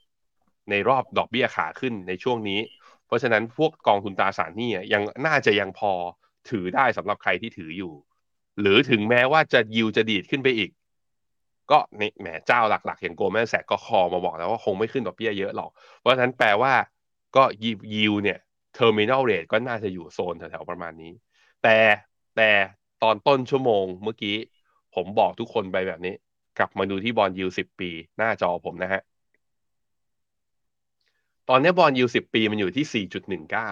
ในรอบดอกเบี้ยขาขึ้นในช่วงนี้ เพราะฉะนั้นพวกกองทุนตราสารหนี้ยังน่าจะยังพอถือได้สำหรับใครที่ถืออยู่ หรือถึงแม้ว่าจะยิวจะดีดขึ้นไปอีก ก็นี่แหมเจ้าหลักๆ อย่างโกลแมนแสกก็คอมาบอกแล้วว่าคงไม่ขึ้นดอกเบี้ยเยอะหรอก เพราะฉะนั้นแปลว่าก็ yield เนี่ย terminal rate ก็น่าจะอยู่โซนแถวๆประมาณนี้ แต่แต่ตอนต้นชั่วโมงเมื่อกี้ ผมบอกทุกคนไปแบบนี้ กลับมาดูที่ bond yield สิบปี หน้าจอผมนะฮะ ตอนนี้ bond yield สิบปีมันอยู่ที่สี่จุดหนึ่งเก้า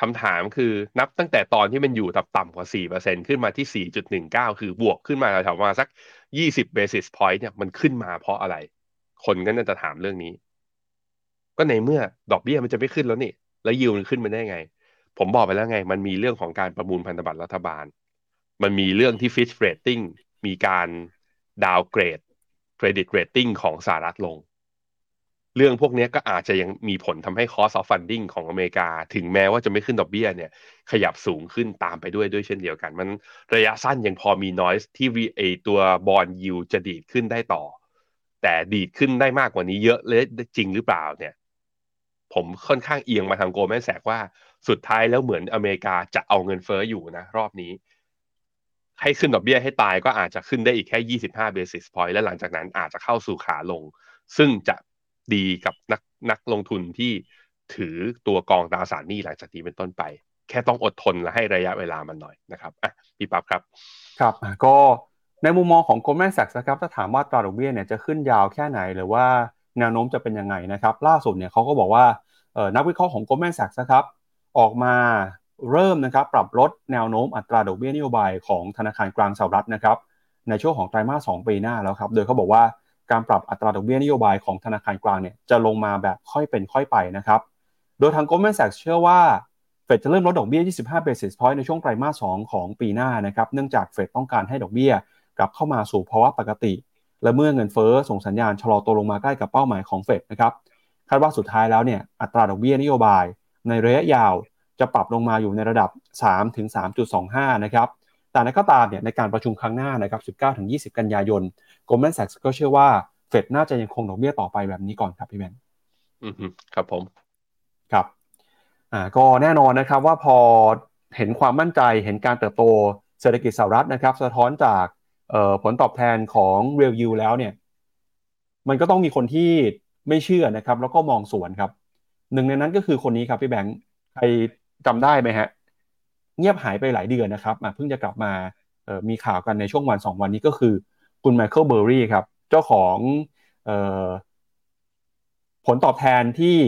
คำถามคือนับตั้งแต่ตอนที่มันอยู่ต่ำกว่าสี่เปอร์เซ็นต์ขึ้นมาที่สี่จุดหนึ่งเก้าคือบวกขึ้นมาแถวมาสักยี่สิบ basis point เนี่ยมันขึ้นมาเพราะอะไร คนก็น่าจะถามเรื่องนี้ ก็ในเมื่อดอกเบี้ยมันจะไม่ขึ้นแล้วนี่ แล้วยิวมันขึ้นมาได้ไง ผมบอกไปแล้วไง มันมีเรื่องของการประมูลพันธบัตรรัฐบาล มันมีเรื่องที่ Fitch Ratings มีการ downgrade credit rating ของสหรัฐลง เรื่องพวกนี้ก็อาจจะยังมีผลทำให้ cost of funding ของอเมริกา ถึงแม้ว่าจะไม่ขึ้นดอกเบี้ยเนี่ยขยับสูงขึ้นตามไปด้วยด้วยเช่นเดียวกัน มันระยะสั้นยังพอมี noise ที่เอตัวบอลยูจะดีดขึ้นได้ต่อ แต่ดีดขึ้นได้มากกว่านี้เยอะเลยจริงหรือเปล่าเนี่ย ผมค่อนข้างเอียงมาทางโกลแมนแสกว่าสุดท้ายแล้วเหมือนอเมริกาจะเอาเงินเฟอ้ออยู่นะ รอบนี้ ให้ขึ้นดอกเบี้ยให้ตายก็อาจจะขึ้นได้อีกแค่ 25 basis point และหลังจากนั้นอาจจะเข้าสู่ขาลง ซึ่งจะ ดีกับนักนักลงทุนที่ถือตัวกองตราสารหนี้หลังจากนี้เป็นต้นไป แค่ต้องอดทนและให้ระยะเวลามันหน่อยนะครับอะพี่ปั๊บครับ ครับก็ในมุมมองของ Goldman Sachs นะครับถ้าถามว่าตราดอกเบี้ยเนี่ยจะขึ้นยาวแค่ไหนหรือว่าแนวโน้มจะเป็นยังไงนะครับ ล่าสุดเนี่ยเขาก็บอกว่านักวิเคราะห์ของ Goldman Sachs นะครับออกมาเริ่มนะครับปรับลดแนวโน้มอัตราดอกเบี้ยนโยบายของธนาคารกลางสหรัฐนะครับในช่วงของไตรมาส2ปีหน้าแล้วครับ โดยเขาบอกว่า การปรับอัตราดอกเบี้ยนโยบายของธนาคารกลางเนี่ยจะลงมาแบบค่อยเป็นค่อยไปนะครับ โดยทาง Goldman Sachs เชื่อว่าเฟดจะเริ่มลดดอกเบี้ย 25 basis point ในช่วงไตรมาส 2 ของปีหน้านะครับ เนื่องจากเฟดต้องการให้ดอกเบี้ยกลับเข้ามาสู่ภาวะปกติ และเมื่อเงินเฟ้อส่งสัญญาณชะลอตัวลงมาใกล้กับเป้าหมายของเฟดนะครับ คาดว่าสุดท้ายแล้วเนี่ยอัตราดอกเบี้ยนโยบาย ในระยะยาวจะปรับลงมาอยู่ในระดับ 3-3.25 นะครับ แต่ในก็ตามเนี่ยในการประชุมครั้งหน้านะครับ 19-20 กันยายน Goldman Sachs ก็เชื่อว่าเฟดน่าจะยังคงดอกเบี้ยต่อไปแบบนี้ก่อนครับพี่แมนอืมครับผมครับอ่าก็แน่นอนนะครับว่าพอเห็นความมั่นใจเห็นการเติบโตเศรษฐกิจสหรัฐนะครับ สะท้อนจากผลตอบแทนของ Real Yield แล้วเนี่ย มันก็ต้องมีคนที่ไม่เชื่อนะครับ แล้วก็มองสวนครับ หนึ่งในนั้นก็คือคนนี้ครับพี่แบงค์ใครจำได้ไหมฮะ เงียบหายไปหลายเดือนนะครับเพิ่งจะกลับมามีข่าวกันในช่วงวันสองวันนี้ก็คือ คุณไมเคิลเบอร์รี่ครับ เจ้าของออผลตอบแทนที่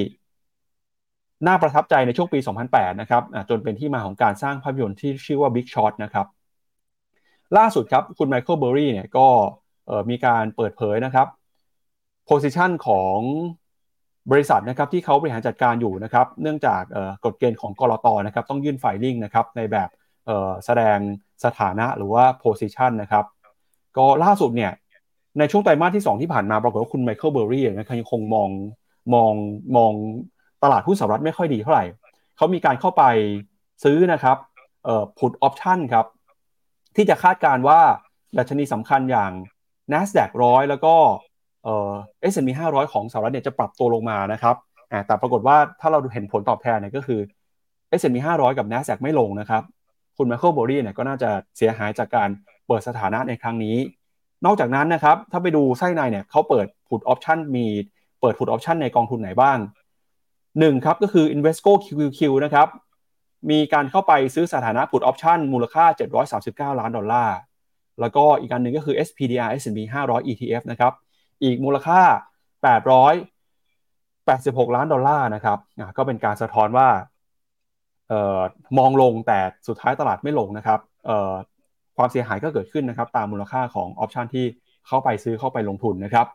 น่าประทับใจในช่วงปี 2008 นะครับจนเป็นที่มาของการสร้างภาพยนตร์ที่ชื่อว่า Big Short นะครับ ล่าสุดครับ คุณไมเคิลเบอร์รี่เนี่ยก็มีการเปิดเผยนะครับ position ของบริษัทนะครับที่เขาบริหารจัดการอยู่นะครับ เนื่องจากกฎเกณฑ์ของก.ล.ต.นะครับ ต้องยื่น filing นะครับในแบบแสดงสถานะหรือว่า position นะครับ ก็ล่าสุดเนี่ยในช่วงไตรมาสที่ 2 ที่ผ่านมาปรากฏว่าคุณไมเคิลเบอร์รี่นะครับยังคงมองมองมองตลาดหุ้นสหรัฐไม่ค่อยดีเท่าไหร่ เขามีการเข้าไปซื้อนะครับเอ่อ put option ครับ ที่จะคาดการว่าดัชนีสำคัญอย่าง NASDAQ ร้อยแล้วก็เอ่อ S&P 500 ของสหรัฐเนี่ยจะปรับตัวลงมานะครับแต่ปรากฏว่าถ้าเราเห็นผลตอบแทนเนี่ยก็คือ S&P 500 กับ NASDAQ ไม่ลงนะครับ คุณไมเคิลโบรีเนี่ยก็น่าจะเสียหายจากการ เปิดสถานะในครั้งนี้ นอกจากนั้นนะครับถ้าไปดูไส้ในเนี่ยเขาเปิด put option มีเปิด put option ในกองทุนไหนบ้างหนึ่งครับก็คือ Invesco QQQ นะครับมีการเข้าไปซื้อสถานะ put option มูลค่า 739 ล้านดอลลาร์ แล้วก็อีกอันหนึ่งก็คือ SPDR S&P 500 ETF นะครับอีกมูลค่า 886 ล้านดอลลาร์นะครับก็เป็นการสะท้อนว่าออมองลงแต่สุดท้ายตลาดไม่ลงนะครับ ความเสียหายก็เกิดขึ้นนะครับตามมูลค่าของออปชันที่เข้าไปซื้อเข้าไปลงทุนนะครับ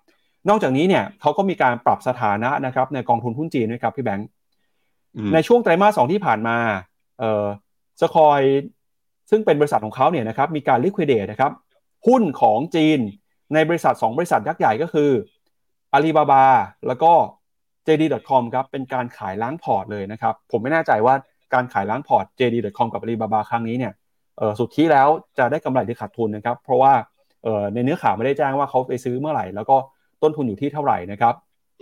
นอกจากนี้เนี่ยเขาก็มีการปรับสถานะนะครับในกองทุนหุ้นจีนด้วยครับพี่แบงค์ในช่วงไตรมาสสองที่ผ่านมาเอ่อสคอยซึ่งเป็นบริษัทของเขาเนี่ยนะครับมีการลิควิดเดตนะครับหุ้นของจีนในบริษัท 2 บริษัทยักษ์ใหญ่ก็คืออาลีบาบาแล้วก็ JD.com ครับเป็นการขายล้างพอร์ตเลยนะครับ ผมไม่แน่ใจว่าการขายล้างพอร์ต JD.com กับ Alibaba ครั้งนี้เนี่ย สุดท้ายแล้วจะได้กำไรหรือขาดทุนนะครับ เพราะว่าในเนื้อข่าวไม่ได้แจ้งว่าเขาไปซื้อเมื่อไหร่ แล้วก็ต้นทุนอยู่ที่เท่าไหร่นะครับ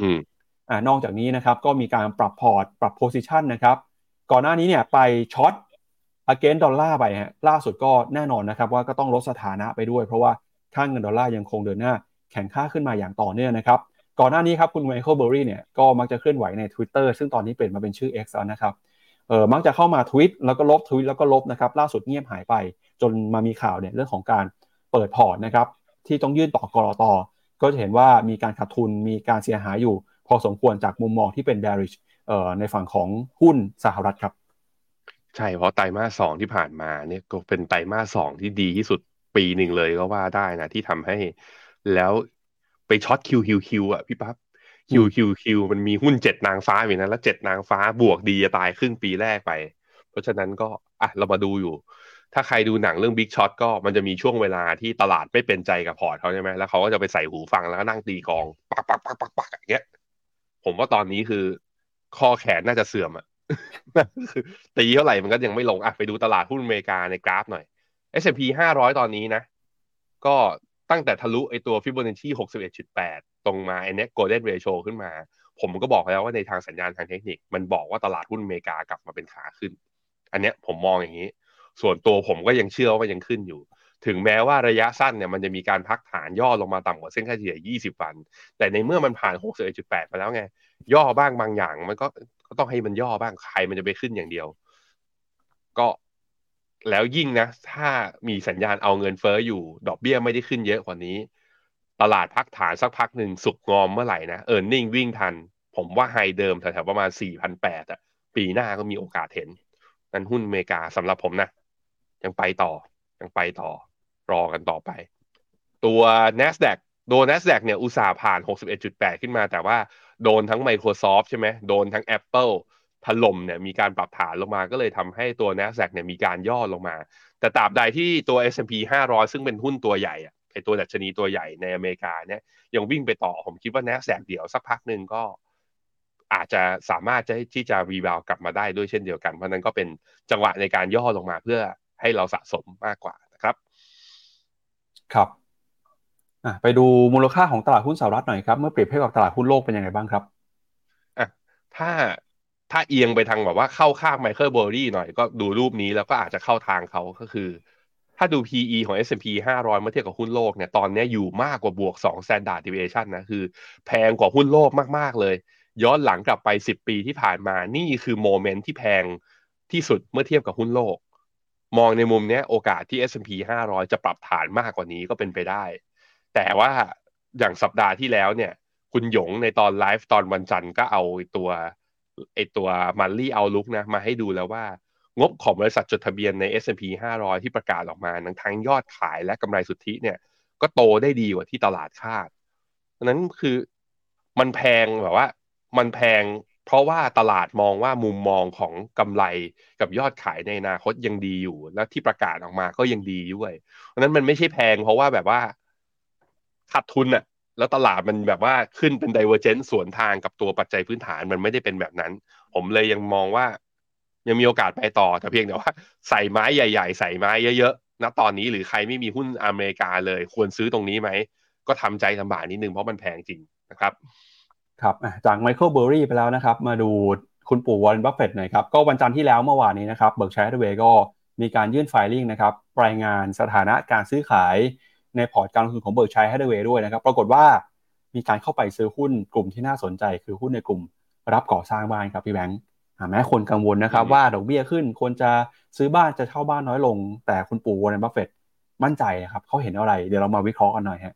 อืมอ่านอกจากนี้นะครับก็มีการปรับพอร์ตปรับ position นะครับ ก่อนหน้านี้เนี่ยไป short against ดอลลาร์ไปฮะล่าสุดก็แน่นอนนะครับว่าก็ต้องลดสถานะไปด้วย เพราะว่าค่างเงินดอลลาร์ยังคงเดินหน้า แข่งค่าขึ้นมาอย่างต่อเนื่องนะครับ ก่อนหน้านี้ครับคุณไมเคิลเบอรี่เนี่ยก็มักจะเคลื่อนไหวใน Twitter ซึ่งตอนนี้เปลี่ยนมาเป็นชื่อ X แล้วนะครับเออมักจะเข้ามาทวิตแล้วก็ลบทวิตแล้วก็ลบนะครับล่าสุดเงียบหายไป จนมามีข่าวเนี่ยเรื่องของการเปิดพอร์ตนะครับที่ต้องยื่นต่อกรอตอก็จะเห็นว่ามีการขาดทุนมีการเสียหายอยู่ พอสมควรจากมุมมองที่เป็น bearish เอ่อในฝั่งของหุ้นสหรัฐครับใช่เพราะไตรมาสสองที่ผ่านมาเนี่ยก็เป็นไตรมาสสองที่ดีที่สุดปีหนึ่งเลยก็ว่าได้นะที่ทำให้แล้วไป short QQQ อะพี่ปั๊บ QQQ มันมีหุ้นเจ็ดนางฟ้าอยู่นั้นแล้วเจ็ดนางฟ้าบวกดีจะตายครึ่งปีแรกไป เพราะฉะนั้นก็อะเรามาดูอยู่ ถ้าใครดูหนังเรื่อง Big Short ก็มันจะมีช่วงเวลาที่ตลาดไม่เป็นใจกับพอร์ตเขาใช่ไหมแล้วเขาก็จะไปใส่หูฟังแล้วก็นั่งตีกลองปักปักปักปักปักอย่างเงี้ยผมว่าตอนนี้คือข้อแขนน่าจะเสื่อมอะตีเท่าไหร่มันก็ยังไม่ลงอะไปดูตลาดหุ้นอเมริกาในกราฟหน่อย S&P 500 ตอนนี้นะ ก็ ตั้งแต่ทะลุไอตัวฟิโบนัชชี61.8 ตรงมาไอเนี้ยโกลเด้นเรโชขึ้นมา ผมก็บอกแล้วว่าในทางสัญญาณทางเทคนิค มันบอกว่าตลาดหุ้นอเมริกากลับมาเป็นขาขึ้น อันเนี้ยผมมองอย่างนี้ ส่วนตัวผมก็ยังเชื่อว่ายังขึ้นอยู่ ถึงแม้ว่าระยะสั้นเนี่ยมันจะมีการพักฐานย่อลงมาต่ำกว่าเส้นค่าเฉลี่ย 20 วัน แต่ในเมื่อมันผ่าน 61.8 ไปแล้วไง ย่อบ้างบางอย่างมันก็ก็ต้องให้มันย่อบ้างใครมันจะไปขึ้นอย่างเดียว ก็ แล้วยิ่งนะ ถ้ามีสัญญาณเอาเงินเฟอ้ออยู่ ดอกเบี้ยไม่ได้ขึ้นเยอะกว่านี้ ตลาดพักฐานสักพักหนึ่งสุกงอมเมื่อไหร่นะเออร์เน็งวิ่งทัน ผมว่าไฮเดิมแถวๆประมาณ 4,800อะปีหน้าก็มีโอกาสเห็น นั้นหุ้นอเมริกาสำหรับผมนะ ยังไปต่อ ยังไปต่อ รอกันต่อไป ตัว NASDAQ โดน NASDAQ เนี่ยอุตสาห์ผ่าน 61.8 ขึ้นมา แต่ว่าโดนทั้ง Microsoft ใช่ไหมโดนทั้ง Apple ถล่มเนี่ยมีการปรับฐานลงมาก็เลยทำให้ตัว NASDAQ เนี่ยมีการย่อลงมา แต่ตราบใดที่ตัว S&P 500 ซึ่งเป็นหุ้นตัวใหญ่อะไอตัวดัชนีตัวใหญ่ในอเมริกาเนี่ยยังวิ่งไปต่อผมคิดว่า NASDAQ เดี๋ยวสักพักหนึ่งก็อาจจะสามารถจะที่จะรีบาวกลับมาได้ด้วยเช่นเดียวกันเพราะนั้นก็เป็นจังหวะในการย่อลงมาเพื่อให้เราสะสมมากกว่านะครับ ครับไปดูมูลค่าของตลาดหุ้นสหรัฐหน่อยครับ เมื่อเปรียบเทียบกับตลาดหุ้นโลกเป็นยังไงบ้างครับอะถ้า ถ้าเอียงไปทางแบบว่าเข้าข้างไมเคิลโบรี่หน่อยก็ดูรูปนี้แล้วก็อาจจะเข้าทางเขาก็คือ ถ้าดู PE ของ S&P 500 เมื่อเทียบกับหุ้นโลกเนี่ยตอนนี้อยู่มากกว่าบวก 2 standard deviation นะคือ แพงกว่าหุ้นโลกมากๆเลย ย้อนหลังกลับไป 10 ปีที่ผ่านมานี่คือโมเมนต์ที่แพงที่สุดเมื่อเทียบกับหุ้นโลก มองในมุมนี้โอกาสที่ S&P 500 จะปรับฐานมากกว่านี้ก็เป็นไปได้ แต่ว่าอย่างสัปดาห์ที่แล้วเนี่ย คุณหยงในตอนไลฟ์ตอนวันจันทร์ก็เอาตัว ไอตัวมันลี่เอาลุกนะมาให้ดูแล้วว่างบของบริษัทจดทะเบียนใน S&P 500 ที่ประกาศออกมาทั้งยอดขายและกำไรสุทธิเนี่ย ก็โตได้ดีกว่าที่ตลาดคาดนั้นคือมันแพงแบบว่า มันแพง เพราะว่าตลาดมองว่ามุมมองของกำไรกับยอดขายในอนาคตยังดีอยู่ และที่ประกาศออกมาก็ยังดีด้วยเพราะนั้นมันไม่ใช่แพงเพราะว่าแบบว่าขาดทุนอะ แล้วตลาดมันแบบว่าขึ้นเป็นไดเวอร์เจนต์สวนทางกับตัวปัจจัยพื้นฐานมันไม่ได้เป็นแบบนั้น ผมเลยยังมองว่า ยังมีโอกาสไปต่อแต่เพียงแต่ว่าใส่ไม้ใหญ่ ๆ ใส่ไม้เยอะๆณตอนนี้หรือใครไม่มีหุ้นอเมริกาเลย ควรซื้อตรงนี้ไหม ก็ทำใจลำบากนิดนึงเพราะมันแพงจริงนะครับ ครับจากไมเคิลเบอร์รี่ไปแล้วนะครับ มาดูคุณปู่วอร์เรนบัฟเฟตหน่อยครับก็วันจันทร์ที่แล้วเมื่อวานนี้นะครับ Berkshire Hathaway ก็มีการยื่น filing นะครับรายงานสถานะการซื้อขาย ในพอร์ตการลงทุนของ Berkshire Hathaway ด้วยนะครับ ปรากฏว่ามีการเข้าไปซื้อหุ้นกลุ่มที่น่าสนใจ คือหุ้นในกลุ่มรับก่อสร้างบ้านครับพี่แบงค์แม้คนกังวลนะครับว่าดอกเบี้ยขึ้นควรจะซื้อบ้านจะเช่าบ้านน้อยลง แต่คุณปู่วอร์เรนบัฟเฟตมั่นใจนะครับเขาเห็นอะไรเดี๋ยวเรามาวิเคราะห์กันหน่อยฮะ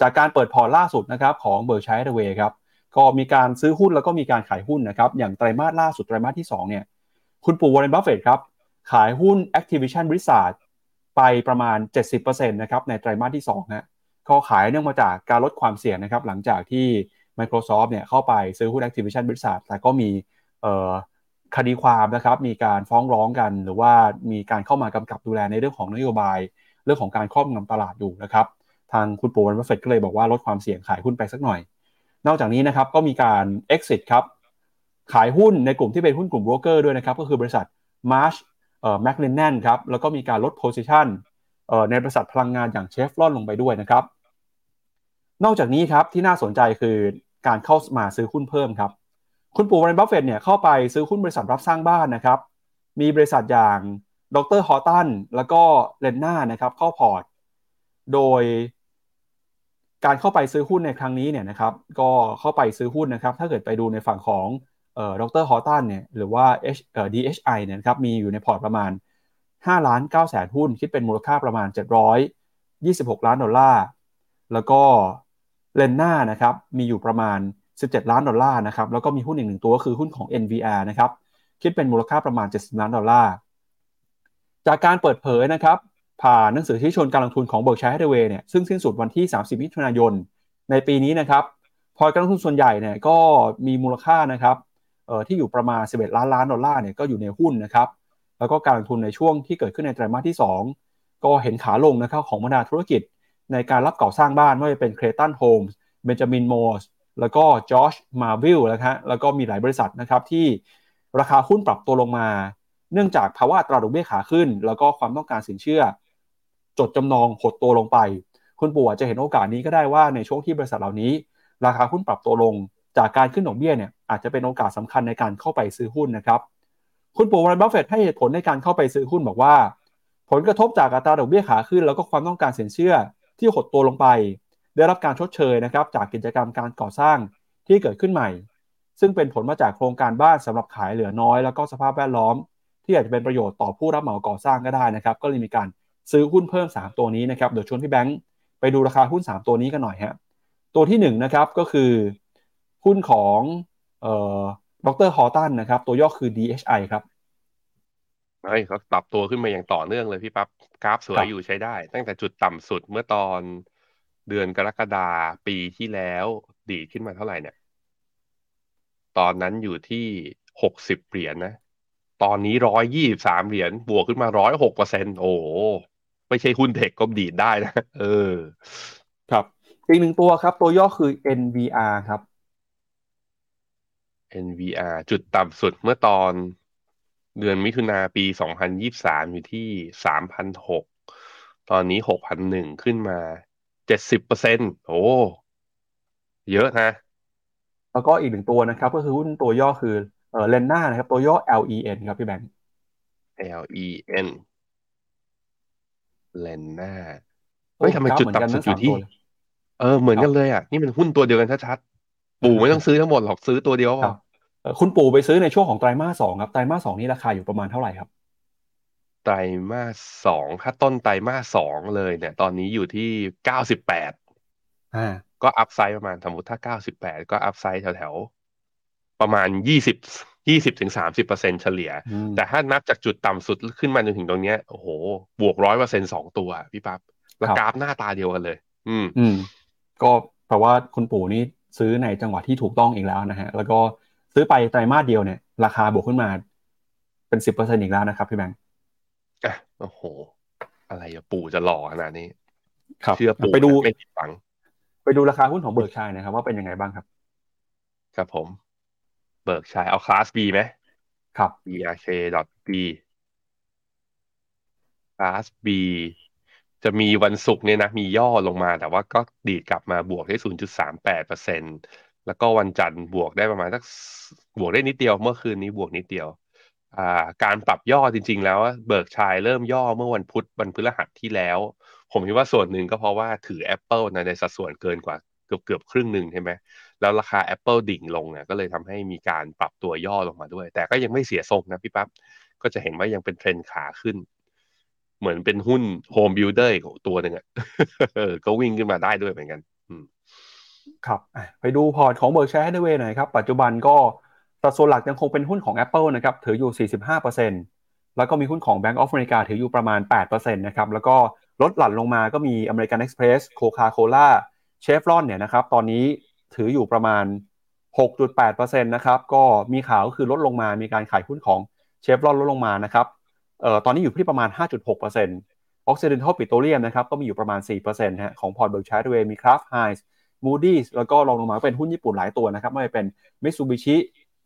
จากการเปิดพอร์ตล่าสุดนะครับของ Berkshire Hathaway ครับก็มีการซื้อหุ้นแล้วก็มีการขายหุ้นนะครับอย่างไตรมาสล่าสุดไตรมาสที่2เนี่ยคุณปู่วอร์เรนบัฟเฟตครับขายหุ้น Activision Blizzard ไปประมาณ 70%นะครับในไตรมาสที่2ฮะก็ขายเนื่องมาจากการลดความเสี่ยงนะครับหลังจากที่ Microsoft เนี่ยเข้าไปซื้อหุ้น Activision Blizzard แต่ก็มีคดีความนะครับมีการฟ้องร้องกัน หรือว่ามีการเข้ามากำกับดูแลในเรื่องของนโยบาย เรื่องของการครอบงำตลาดอยู่นะครับทางคุณปูวอร์เบฟเฟตก็เลยบอกว่าลดความเสี่ยงขายหุ้นไปสักหน่อย นอกจากนี้นะครับก็มีการ exit ครับขายหุ้นในกลุ่มที่เป็นหุ้นกลุ่มโบรกเกอร์ด้วยนะครับก็คือบริษัท Marsh เอ่อ m c l e n n a n ครับแล้วก็มีการลด position เอ่อในบริษัทพลังงานอย่างเชฟรอนลงไปด้วยนะครับ นอกจากนี้ครับที่น่าสนใจคือการเข้ามาซื้อหุ้นเพิ่มครับ คุณปู่วอร์เรนบัฟเฟตเนี่ยเข้าไปซื้อหุ้นบริษัทรับสร้างบ้านนะครับ มีบริษัทอย่าง D.R. Horton แล้วก็ Lennar นะครับเข้าพอร์ต โดยการเข้าไปซื้อหุ้นในครั้งนี้เนี่ยนะครับ ก็เข้าไปซื้อหุ้นนะครับ ถ้าเกิดไปดูในฝั่งของ D.R. Horton เนี่ยหรือว่า H เอ่อ DHI เนี่ยครับมีอยู่ในพอร์ตประมาณ5ล้าน9แสนหุ้น คิดเป็นมูลค่าประมาณ 726 ล้านดอลลาร์ แล้วก็ Lennar นะครับมีอยู่ประมาณ 17 ล้านดอลลาร์นะครับแล้วก็มีหุ้นอีกหนึ่งตัวก็คือหุ้นของ NVR นะครับคิดเป็นมูลค่าประมาณ 70 ล้านดอลลาร์ จากการเปิดเผยนะครับผ่านหนังสือชี้ชวนการลงทุนของ Berkshire Hathaway เนี่ยซึ่งสิ้นสุดวันที่ 30 มิถุนายน ในปีนี้นะครับพอร์ตการลงทุนส่วนใหญ่เนี่ยก็มีมูลค่านะครับ ที่อยู่ประมาณ 11 ล้านล้านดอลลาร์เนี่ยก็อยู่ในหุ้นนะครับ แล้วก็การลงทุนในช่วงที่เกิดขึ้นในไตรมาสที่ 2 ก็เห็นขาลงนะครับของบรรดาธุรกิจ ในการรับก่อสร้างบ้านไม่ว่าจะเป็น Clayton Homes Benjamin Moore แล้วก็ Johns Manville นะครับแล้วก็มีหลายบริษัทนะครับที่ราคาหุ้นปรับตัวลงมา เนื่องจากภาวะอัตราดอกเบี้ยขาขึ้น แล้วก็ความต้องการสินเชื่อ จดจำนองหดตัวลงไป คุณปู่อาจจะเห็นโอกาสนี้ก็ได้ว่าในช่วงที่บริษัทเหล่านี้ ราคาหุ้นปรับตัวลง จากการขึ้นดอกเบี้ยเนี่ย อาจจะเป็นโอกาสสำคัญในการเข้าไปซื้อหุ้นนะครับ คุณปู่วอร์เรนบัฟเฟตให้เหตุผลในการเข้าไปซื้อหุ้นบอกว่า ผลกระทบจากอัตราดอกเบี้ยขาขึ้น แล้วก็ความต้องการสินเชื่อที่หดตัวลงไป ได้รับการชดเชยนะครับจากกิจกรรมการก่อสร้างที่เกิดขึ้นใหม่ ซึ่งเป็นผลมาจากโครงการบ้านสำหรับขายเหลือน้อย แล้วก็สภาพแวดล้อม ที่อาจจะเป็นประโยชน์ต่อผู้รับเหมาก่อสร้างก็ได้นะครับ ก็เลยมีการซื้อหุ้นเพิ่ม 3 ตัวนี้นะครับเดี๋ยวชวนพี่แบงค์ไปดูราคาหุ้น 3 ตัวนี้กันหน่อยฮะตัวที่1นนะครับก็คือหุ้นของ ดรฮอตันนะครับ ตัวย่อคือ DHI ครับเฮ้ยเขาปรับตัวขึ้นมาอย่างต่อเนื่องเลยพี่ปับ๊บกราฟสวยอยู่ใช้ได้ ตั้งแต่จุดต่ำสุดเมื่อตอนเดือนกรกฎาปีที่แล้วดีขึ้นมาเท่าไหร่เนี่ย ตอนนั้นอยู่ที่หกสิบเหรียญนะตอนนี้ร้อยยี่สามเหรียญบวกขึ้นมาร้อยหกเปอร์เซ็นโอ้ไม่ใช่หุ้นเทคก็ดีดได้นะ เออ ครับ อีกหนึ่งตัวครับ ตัวย่อคือ NVR ครับ NVR จุดต่ำสุดเมื่อตอนเดือนมิถุนาปีสองพันยี่สามอยู่ที่สามพันหกตอนนี้หกพันหนึ่งขึ้นมาเจ็ดสิบเปอร์เซ็นโอ้ เยอะนะ แล้วก็อีกหนึ่งตัวนะครับ ก็คือหุ้นตัวย่อคือเออเลนน่านะครับ ตัวย่อ LEN ครับพี่แบงค์ LEN เลนน่าเฮ้ยทำไมจุดต่ำสุดอยู่ที่ เออ เหมือนกันเลยอะ นี่มันหุ้นตัวเดียวกันชัดๆ ปู่ไม่ต้องซื้อทั้งหมดหรอกซื้อตัวเดียวพอคุณปู่ไปซื้อในช่วงของไตรมาสสองครับไตรมาสสองนี่ราคาอยู่ประมาณเท่าไหร่ครับ ไตรมาสสองถ้าต้นไตรมาสสองเลยเนี่ย ตอนนี้อยู่ที่เก้าสิบแปดอ่าก็อัพไซด์ประมาณสมมติถ้าเก้าสิบแปดก็อัพไซด์แถวประมาณยี่สิบยี่สิบถึงสามสิบเปอร์เซ็นเฉลี่ย แต่ถ้านับจากจุดต่ำสุดขึ้นมาจนถึงตรงเนี้ยโอ้โห บวกร้อยเปอร์เซ็นสองตัวพี่ปั๊บแล้วกราฟหน้าตาเดียวกันเลย อืม อืม ก็แปลว่าคุณปู่นี่ ซื้อในจังหวะที่ถูกต้องอีกแล้วนะฮะแล้วก็ซื้อไปไตรมาสเดียวเนี่ย ราคาบวกขึ้นมาเป็นสิบเปอร์เซ็นอีกแล้วนะครับพี่แบงค์อะโอ้โห อะไรอะปู่จะหล่อขนาดนี้ ครับเชื่อปู่ไปดูไม่ผิดฝัง ไปดูราคาหุ้นของ Berkshire นะครับ ว่าเป็นยังไงบ้างครับ ครับผม Berkshire เอา class B ไหมครับ BRK.B class B จะมีวันศุกร์เนี่ยนะมีย่อลงมา แต่ว่าก็ดีดกลับมาบวกได้ 0.38เปอร์เซ็นต์แล้วก็วันจันทร์บวกได้ประมาณสักบวกได้นิดเดียวเมื่อคืนนี้บวกนิดเดียวอ่าการปรับย่อจริง ๆ แล้ว Berkshire เริ่มย่อเมื่อวันพุธวันพฤหัสที่แล้ว ผมคิดว่าส่วนหนึ่งก็เพราะว่าถือ Apple ในในสัดส่วนเกินกว่าเกือบเกือบครึ่งหนึ่งใช่ไหมแล้วราคา Apple ดิ่งลงเนี่ยก็เลยทำให้มีการปรับตัวย่อลงมาด้วย แต่ก็ยังไม่เสียทรงนะพี่ปั๊บก็จะเห็นว่ายังเป็นเทรนด์ขาขึ้น เหมือนเป็นหุ้น home builder ตัวหนึ่งอะก็วิ่งขึ้นมาได้ด้วยเหมือนกันครับไปดูพอร์ตของ Berkshire Hathaway หน่อยครับ ปัจจุบันก็สัดส่วนหลักยังคงเป็นหุ้นของ Apple นะครับ ถืออยู่ 45%แล้วก็มีหุ้นของ Bank of America ถืออยู่ประมาณ 8%นะครับ แล้วก็ลดหลั่นลงมาก็มี American Express Coca-Cola Chevron เนี่ยนะครับ ตอนนี้ถืออยู่ประมาณ 6.8%นะครับ ก็มีข่าวก็คือลดลงมา มีการขายหุ้นของเชฟรอนลดลงมานะครับ ตอนนี้อยู่ที่ประมาณ 5.6% Occidental Petroleum นะครับก็มีอยู่ประมาณ 4%ฮะของพอร์ต Berkshire Hathaway มี Kraft Heinz Moody's แล้วก็รองลงมาเป็นหุ้นญี่ปุ่นหลายตัวนะครับไม่ว่าเป็น Mitsubishi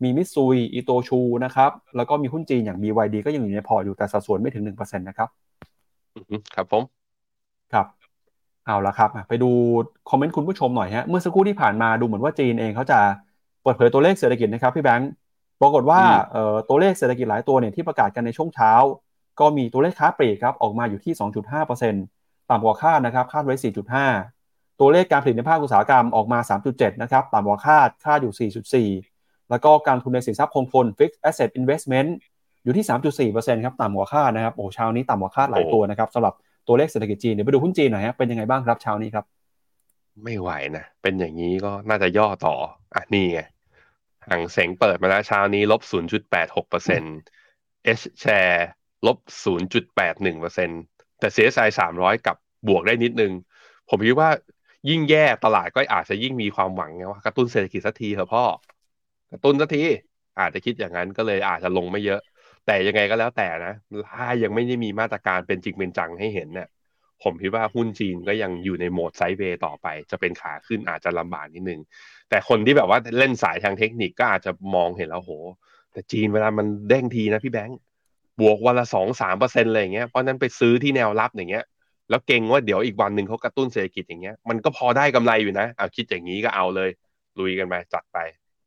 มีมิตซุยอิโตชูนะครับแล้วก็มีหุ้นจีนอย่าง BYD ก็ยังอยู่ในพอร์ตอยู่แต่สัดส่วนไม่ถึง 1%นะครับครับผมครับเอาละครับ ไปดูคอมเมนต์คุณผู้ชมหน่อยฮะเมื่อสักครู่ที่ผ่านมาดูเหมือนว่าจีนเองเขาจะเปิดเผยตัวเลขเศรษฐกิจนะครับพี่แบงค์ปรากฏว่าตัวเลขเศรษฐกิจหลายตัวเนี่ยที่ประกาศกันในช่วงเช้า ก็มีตัวเลขค้าปลีกครับออกมาอยู่ที่ 2.5%ต่ำกว่าคาดนะครับคาดไว้ 4.5 ตัวเลขการผลิตในภาคอุตสาหกรรมออกมา 3.7 นะครับต่ำกว่าคาดคาดอยู่ 4.4 แล้วก็การทุนในสินทรัพย์คงทน Fixed Asset Investment อยู่ที่ 3.4%ครับต่ำกว่าคาดนะครับโอ้เช้านี้ต่ำกว่าคาดหลายตัวนะครับสำหรับตัวเลขเศรษฐกิจจีนเดี๋ยวไปดูหุ้นจีนหน่อยฮะเป็นยังไงบ้างครับเช้านี้ครับ ไม่ไหวนะ เป็นอย่างนี้ก็น่าจะย่อต่ออะนี่ไงห่างเสงเปิดมาแล้วเช้านี้ลบ 0.86เอร์เซ็นต์ H share ลบ 0.81เปอร์เซ็นต์แต่ CSI 300 กับบวกได้นิดนึง ผมคิดว่ายิ่งแย่ตลาดก็อาจจะยิ่งมีความหวังไงว่ากระตุ้นเศรษฐกิจสักทีเถอะพ่อกระตุ้นสักทีอาจจะคิดอย่างนั้นก็เลยอาจจะลงไม่เยอะ แต่ยังไงก็แล้วแต่นะถ้ายังไม่ได้มีมาตรการเป็นจริงเป็นจังให้เห็นเนี่ยผมคิดว่าหุ้นจีนก็ยังอยู่ในโหมดไซด์เวย์ต่อไป จะเป็นขาขึ้นอาจจะลำบากนิดนึง แต่คนที่แบบว่าเล่นสายทางเทคนิคก็อาจจะมองเห็นแล้วโห แต่จีนเวลามันเด้งทีนะพี่แบงค์ บวกวันละสองสามเปอร์เซ็นต์เลยอย่างเงี้ยเพราะนั้นไปซื้อที่แนวรับอย่างเงี้ย แล้วเก่งว่าเดี๋ยวอีกวันหนึ่งเขากระตุ้นเศรษฐกิจอย่างเงี้ยมันก็พอได้กำไรอยู่นะเอาคิดอย่างนี้ก็เอาเลยลุยกันไปจัดไป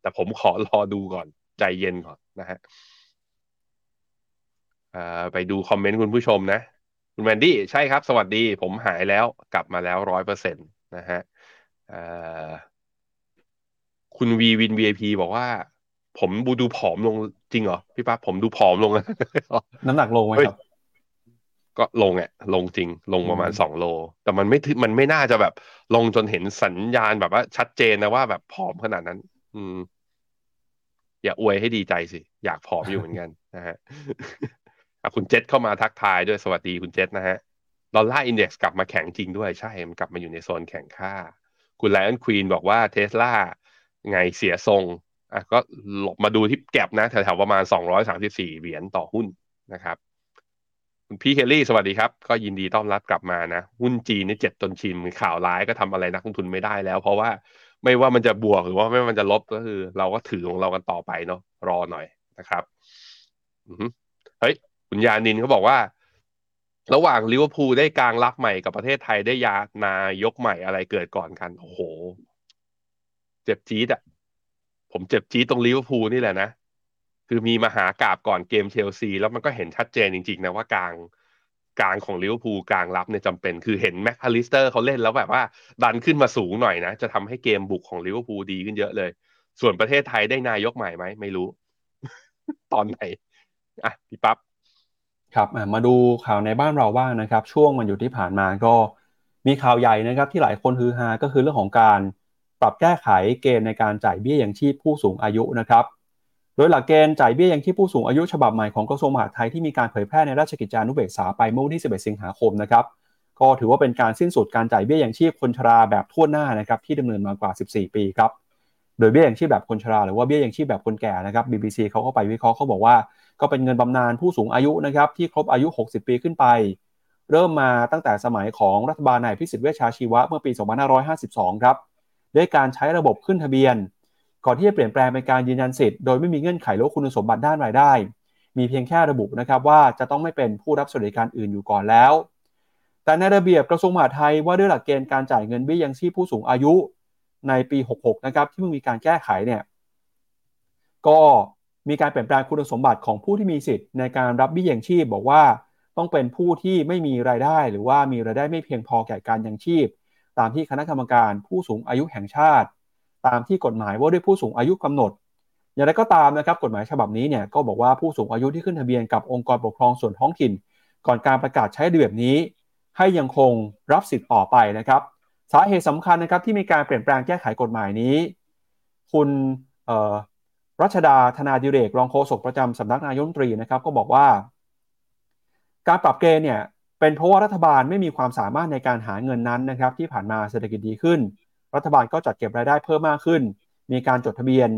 แต่ผมขอรอดูก่อนใจเย็นก่อนนะฮะไปดูคอมเมนต์คุณผู้ชมนะ คุณแมนดี้ใช่ครับ สวัสดี ผมหายแล้วกลับมาแล้วร้อยเปอร์เซ็นต์นะฮะคุณวีวินวีไอพีบอกว่า ผมบูดูผอมลง จริงเหรอพี่ป้าผมดูผอมลงน้ำหนักลงไหมครับ ก็ลงอะลงจริง ลงประมาณสองโล แต่มันไม่มันไม่น่าจะแบบ ลงจนเห็นสัญญาณแบบว่า ชัดเจนนะว่าแบบผอมขนาดนั้น อืม อย่าอวยให้ดีใจสิ อยากผอมอยู่เหมือนกันนะฮะคุณเจษเข้ามาทักทายด้วยสวัสดีคุณเจษนะฮะดอลลาร์อินเด็กซ์กลับมาแข็งจริงด้วยใช่ มันกลับมาอยู่ในโซนแข็งค่า คุณไลออนควีนบอกว่าเทสลาไงเสียทรง อะก็หลบมาดูที่แก็บนะแถวๆประมาณ 234 เหรียญต่อหุ้นนะครับ คุณพี่เคลลี่สวัสดีครับ ก็ยินดีต้อนรับกลับมานะ หุ้นจีนนี่เจ็ดจนชินข่าวร้ายก็ทำอะไรนักลงทุนไม่ได้แล้ว เพราะว่าไม่ว่ามันจะบวกหรือว่าไม่ว่ามันจะลบก็คือ เราก็ถือของเรากันต่อไปเนาะรอหน่อยนะครับเฮ้ยคุณยานินเขาบอกว่า ระหว่างลิเวอร์พูลได้กลางรับใหม่กับประเทศไทยได้ยานายกใหม่อะไรเกิดก่อนกัน โอ้โห เจ็บจี๊ดอะ ผมเจ็บจี๊ดตรงลิเวอร์พูลนี่แหละนะ คือมีมหากาพย์ก่อนเกมเชลซี แล้วมันก็เห็นชัดเจนจริงๆนะว่ากลางกลางของลิเวอร์พูลกลางรับเนี่ยจำเป็นคือเห็นแม็กคาลิสเตอร์เขาเล่นแล้วแบบว่า ดันขึ้นมาสูงหน่อยนะ จะทำให้เกมบุกของลิเวอร์พูลดีขึ้นเยอะเลย ส่วนประเทศไทยได้นายกใหม่ไหมไม่รู้ ตอนไหนอะพี่ปับ๊บครับมาดูข่าวในบ้านเราบ้างนะครับ ช่วงมันอยู่ที่ผ่านมาก็มีข่าวใหญ่นะครับ ที่หลายคนฮือฮาก็คือเรื่องของการ ปรับแก้ไขเกณฑ์ในการจ่ายเบี้ยยังชีพผู้สูงอายุนะครับ โดยหลักเกณฑ์จ่ายเบี้ยยังชีพผู้สูงอายุฉบับใหม่ของกระทรวงมหาดไทยที่มีการเผยแพร่ในราชกิจจานุเบกษาไปเมื่อวันที่ 11 สิงหาคมนะครับ ก็ถือว่าเป็นการสิ้นสุดการจ่ายเบี้ยยังชีพคนชราแบบทั่วหน้านะครับที่ดำเนินมากว่า 14 ปีครับ โดยเบี้ยยังชีพแบบคนชรา หรือว่าเบี้ยยังชีพแบบคนแก่นะครับ BBC เขาก็ไปวิเคราะห์เขาบอกว่า ก็เป็นเงินบำนาญผู้สูงอายุนะครับที่ครบอายุ 60 ปีขึ้นไปเริ่มมาตั้งแต่สมัยของรัฐบาลนายพิสิทธิ์เวชชาชีวะเมื่อปี 2552 ครับ ด้วยการใช้ระบบขึ้นทะเบียน ก่อนที่จะเปลี่ยนแปลงเป็นการยืนยันสิทธิ์โดยไม่มีเงื่อนไขลดคุณสมบัติด้านรายได้ มีเพียงแค่ระบุนะครับว่าจะต้องไม่เป็นผู้รับสวัสดิการอื่นอยู่ก่อนแล้ว แต่ในระเบียบกระทรวงมหาดไทยว่าด้วยหลักเกณฑ์การจ่ายเงินเบี้ยยังชีพผู้สูงอายุในปี 66 นะครับที่เพิ่งมีการแก้ไขเนี่ยก็มีการเปลี่ยนแปลงคุณสมบัติของผู้ที่มีสิทธิ์ในการรับเบี้ยยังชีพ บอกว่าต้องเป็นผู้ที่ไม่มีรายได้ หรือว่ามีรายได้ไม่เพียงพอแก่การยังชีพ ตามที่คณะกรรมการผู้สูงอายุแห่งชาติ ตามที่กฎหมายว่าด้วยผู้สูงอายุกำหนด อย่างไรก็ตามนะครับกฎหมายฉบับนี้เนี่ยก็บอกว่าผู้สูงอายุที่ขึ้นทะเบียนกับองค์กรปกครองส่วนท้องถิ่น ก่อนการประกาศใช้ระเบียบนี้ ให้ยังคงรับสิทธิ์ต่อไปนะครับสาเหตุสำคัญนะครับที่มีการเปลี่ยนแปลงแก้ไขกฎหมายนี้ คุณรัชดาธนาดิเรกรองโฆษกประจำสำนักนายกรัฐมนตรีนะครับก็บอกว่า การปรับเกณฑ์เนี่ย เป็นเพราะว่ารัฐบาลไม่มีความสามารถในการหาเงินนั้นนะครับ ที่ผ่านมาเศรษฐกิจดีขึ้น รัฐบาลก็จัดเก็บรายได้เพิ่มมากขึ้น มีการจดทะเบียน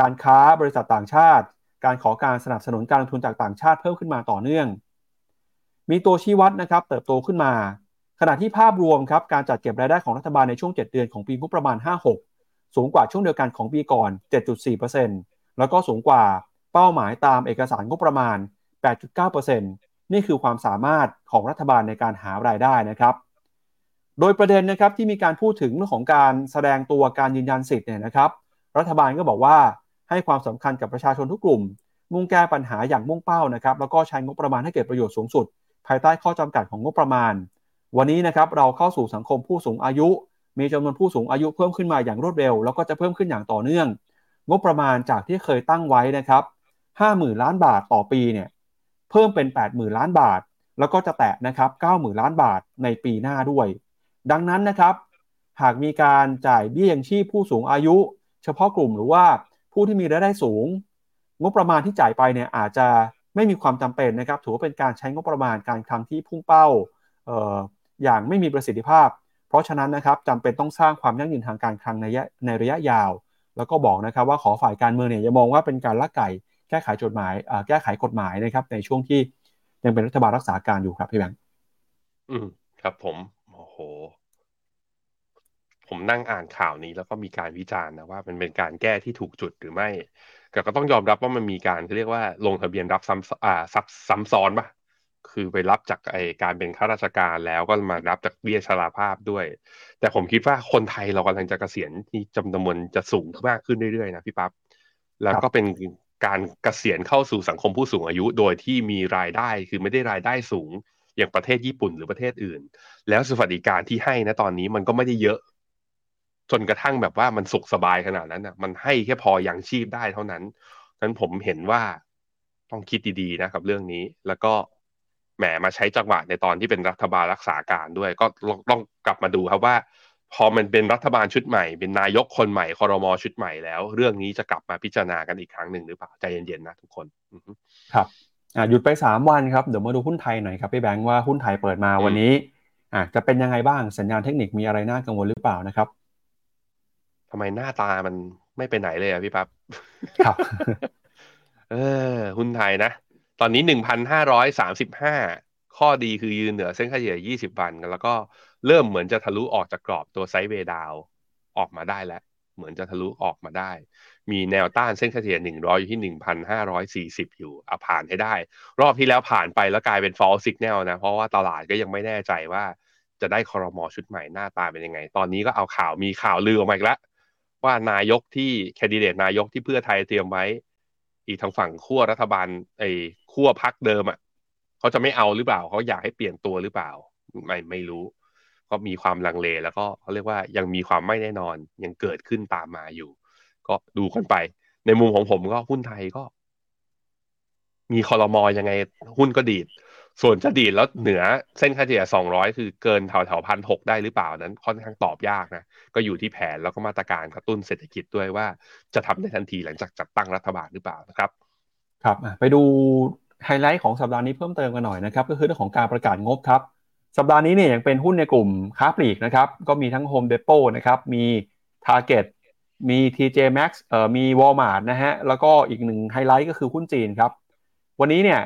การค้าบริษัทต่างชาติ การขอการสนับสนุนการลงทุนจากต่างชาติเพิ่มขึ้นมาต่อเนื่อง มีตัวชี้วัดนะครับ เติบโตขึ้นมา ขณะที่ภาพรวมครับการจัดเก็บรายได้ของรัฐบาลในช่วง 7 เดือนของปีงบประมาณ 56 สูงกว่าช่วงเดียวกันของปีก่อน 7.4%แล้วก็สูงกว่าเป้าหมายตามเอกสารงบประมาณ 8.9% นี่คือความสามารถของรัฐบาลในการหารายได้นะครับ โดยประเด็นนะครับที่มีการพูดถึงเรื่องของการแสดงตัวการยืนยันสิทธิ์เนี่ยนะครับ รัฐบาลก็บอกว่าให้ความสำคัญกับประชาชนทุกกลุ่ม มุ่งแก้ปัญหาอย่างมุ่งเป้านะครับ แล้วก็ใช้งบประมาณให้เกิดประโยชน์สูงสุด ภายใต้ข้อจำกัดของงบประมาณ วันนี้นะครับเราเข้าสู่สังคมผู้สูงอายุ มีจำนวนผู้สูงอายุเพิ่มขึ้นมาอย่างรวดเร็ว แล้วก็จะเพิ่มขึ้นอย่างต่อเนื่อง งบประมาณจากที่เคยตั้งไว้นะครับ 50,000 ล้านบาทต่อปีเนี่ย เพิ่มเป็น 80,000 ล้านบาท แล้วก็จะแตะนะครับ90,000 ล้านบาทในปีหน้าด้วย ดังนั้นนะครับหากมีการจ่ายเบี้ยยังชีพผู้สูงอายุ เฉพาะกลุ่มหรือว่าผู้ที่มีรายได้สูง งบประมาณที่จ่ายไปเนี่ยอาจจะไม่มีความจำเป็นนะครับ ถือว่าเป็นการใช้งบประมาณการคลังที่พุ่งเป้าอออย่างไม่มีประสิทธิภาพ เพราะฉะนั้นนะครับจำเป็นต้องสร้างความยั่งยืนทางการคลังในระยะในระยะยาว แล้วก็บอกนะครับว่าขอฝ่ายการเมืองเนี่ยอย่ามองว่าเป็นการลักไก่ แก้ไขจดหมายแก้ไขกฎหมายนะครับ ในช่วงที่ยังเป็นรัฐบาลรักษาการอยู่ครับพี่แบงค์อืมครับผมโอ้โห ผมนั่งอ่านข่าวนี้แล้วก็มีการวิจารณ์นะว่ามันเป็นการแก้ที่ถูกจุดหรือไม่แต่ก็ต้องยอมรับว่ามันมีการเรียกว่าลงทะเบียนรับซ้ำอ่าซับซ้ำซ้อนปะคือไปรับจากไอการเป็นข้าราชการแล้วก็มารับจากเบี้ยชราภาพด้วย แต่ผมคิดว่าคนไทยเรากำลังจะเกษียณที่จำนวนจะสูงมากขึ้นเรื่อยๆนะพี่ปั๊บแล้วก็เป็น การเกษียณเข้าสู่สังคมผู้สูงอายุ โดยที่มีรายได้คือไม่ได้รายได้สูง อย่างประเทศญี่ปุ่นหรือประเทศอื่น แล้วสวัสดิการที่ให้นะตอนนี้มันก็ไม่ได้เยอะ จนกระทั่งแบบว่ามันสุขสบายขนาดนั้นนะมันให้แค่พอยังชีพได้เท่านั้นนั้นผมเห็นว่าต้องคิดดีๆนะกับเรื่องนี้ แล้วก็แหมมาใช้จังหวะในตอนที่เป็นรัฐบาลรักษาการด้วย ก็ต้องกลับมาดูครับว่า พอมันเป็นรัฐบาลชุดใหม่ เป็นนายกคนใหม่คอรมอชุดใหม่แล้ว เรื่องนี้จะกลับมาพิจารณากันอีกครั้งหนึ่งหรือเปล่าใจเย็นๆนะทุกคนครับอ่าหยุดไปสามวันครับเดี๋ยวมาดูหุ้นไทยหน่อยครับพี่แบงค์ว่าหุ้นไทยเปิดมาวันนี้อ่าจะเป็นยังไงบ้างสัญญาณเทคนิคมีอะไรน่ากังวลหรือเปล่านะครับทำไมหน้าตามันไม่ไปไหนเลยอะพี่ปั๊บครับเออหุ้นไทยนะ ตอนนี้หนึ่งพันห้าร้อยสามสิบห้าข้อดีคือยืนเหนือเส้นค่าเฉลี่ยยี่สิบวันกัน แล้วก็ เริ่มเหมือนจะทะลุออกจากกรอบตัวไซด์เวดาวออกมาได้แล้ว เหมือนจะทะลุออกมาได้ มีแนวต้านเส้นเฉลี่ยหนึ่งร้อยอยู่ที่หนึ่งพันห้าร้อยสี่สิบอยู่เอาผ่านให้ได้ รอบที่แล้วผ่านไปแล้วกลายเป็น false signal นะ เพราะว่าตลาดก็ยังไม่แน่ใจว่าจะได้คอรมอชุดใหม่หน้าตาเป็นยังไง ตอนนี้ก็เอาข่าวมีข่าวลือออกมาอีกแล้วว่านายกที่แคนดิเดตนายกที่เพื่อไทยเตรียมไว้ อีกทางฝั่งขั้วรัฐบาลไอ้ขั้วพักเดิมอะเขาจะไม่เอาหรือเปล่าเขาอยากให้เปลี่ยนตัวหรือเปล่า ไม่ไม่รู้ ก็มีความลังเล แล้วก็เขาเรียกว่ายังมีความไม่แน่นอนยังเกิดขึ้นตามมาอยู่ ก็ดูกันไป ในมุมของผมก็หุ้นไทยก็ มีคอรมอยังไง หุ้นก็ดีด ส่วนจะดีดแล้วเหนือเส้นค่าเฉลี่ย 200 คือเกินแถวแถวพันหกได้หรือเปล่านั้น ค่อนข้างตอบยากนะ ก็อยู่ที่แผนแล้วก็มาตรการกระตุ้นเศรษฐกิจด้วยว่าจะทำในทันทีหลังจากจัดตั้งรัฐบาลหรือเปล่านะครับ ครับไปดูไฮไลท์ของสัปดาห์นี้เพิ่มเติมกันหน่อยนะครับ ก็คือเรื่องของการประกาศงบครับ สัปดาห์นี้เนี่ยยังเป็นหุ้นในกลุ่มค้าปลีกนะครับ ก็มีทั้ง Home Depot นะครับ มี Target มี TJ Max เอ่อมี Walmart นะฮะ แล้วก็อีกหนึ่งไฮไลท์ก็คือหุ้นจีนครับ วันนี้เนี่ย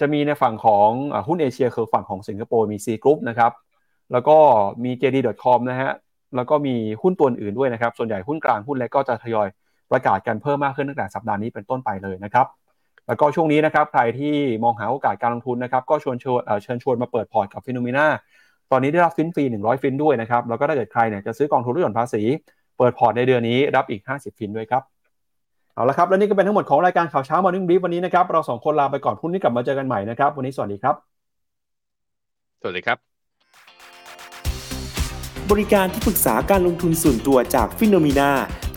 จะมีในฝั่งของอหุ้นเอเชียคือฝั่งของสิงคโปร์มี C Group นะครับ แล้วก็มี JD.com นะฮะ แล้วก็มีหุ้นตัวอื่นด้วยนะครับ ส่วนใหญ่หุ้นกลางหุ้นเล็กก็จะทยอยประกาศกันเพิ่มมากขึ้นตั้งแต่สัปดาห์นี้เป็นต้นไปเลยนะครับ แล้วก็ช่วงนี้นะครับใครที่มองหาโอกาสการลงทุนนะครับก็ชวนชวนเอ่อเชิญชวนมาเปิดพอร์ตกับ Finnomena ตอนนี้ได้รับฟินฟรี 100 ฟินด้วยนะครับแล้วก็ถ้าเกิดใครเนี่ยจะซื้อกองทุนลดหย่อนภาษี เปิดพอร์ตในเดือนนี้รับอีก 50 ฟินด้วยครับเอาละครับและนี่ก็เป็นทั้งหมดของรายการข่าวเช้า Morning Brief วันนี้นะครับเราสองคนลาไปก่อนพรุ่งนี้กลับมาเจอกันใหม่นะครับวันนี้สวัสดีครับ สวัสดีครับ บริการที่ปรึกษาการลงทุนส่วนตัวจาก Finnomena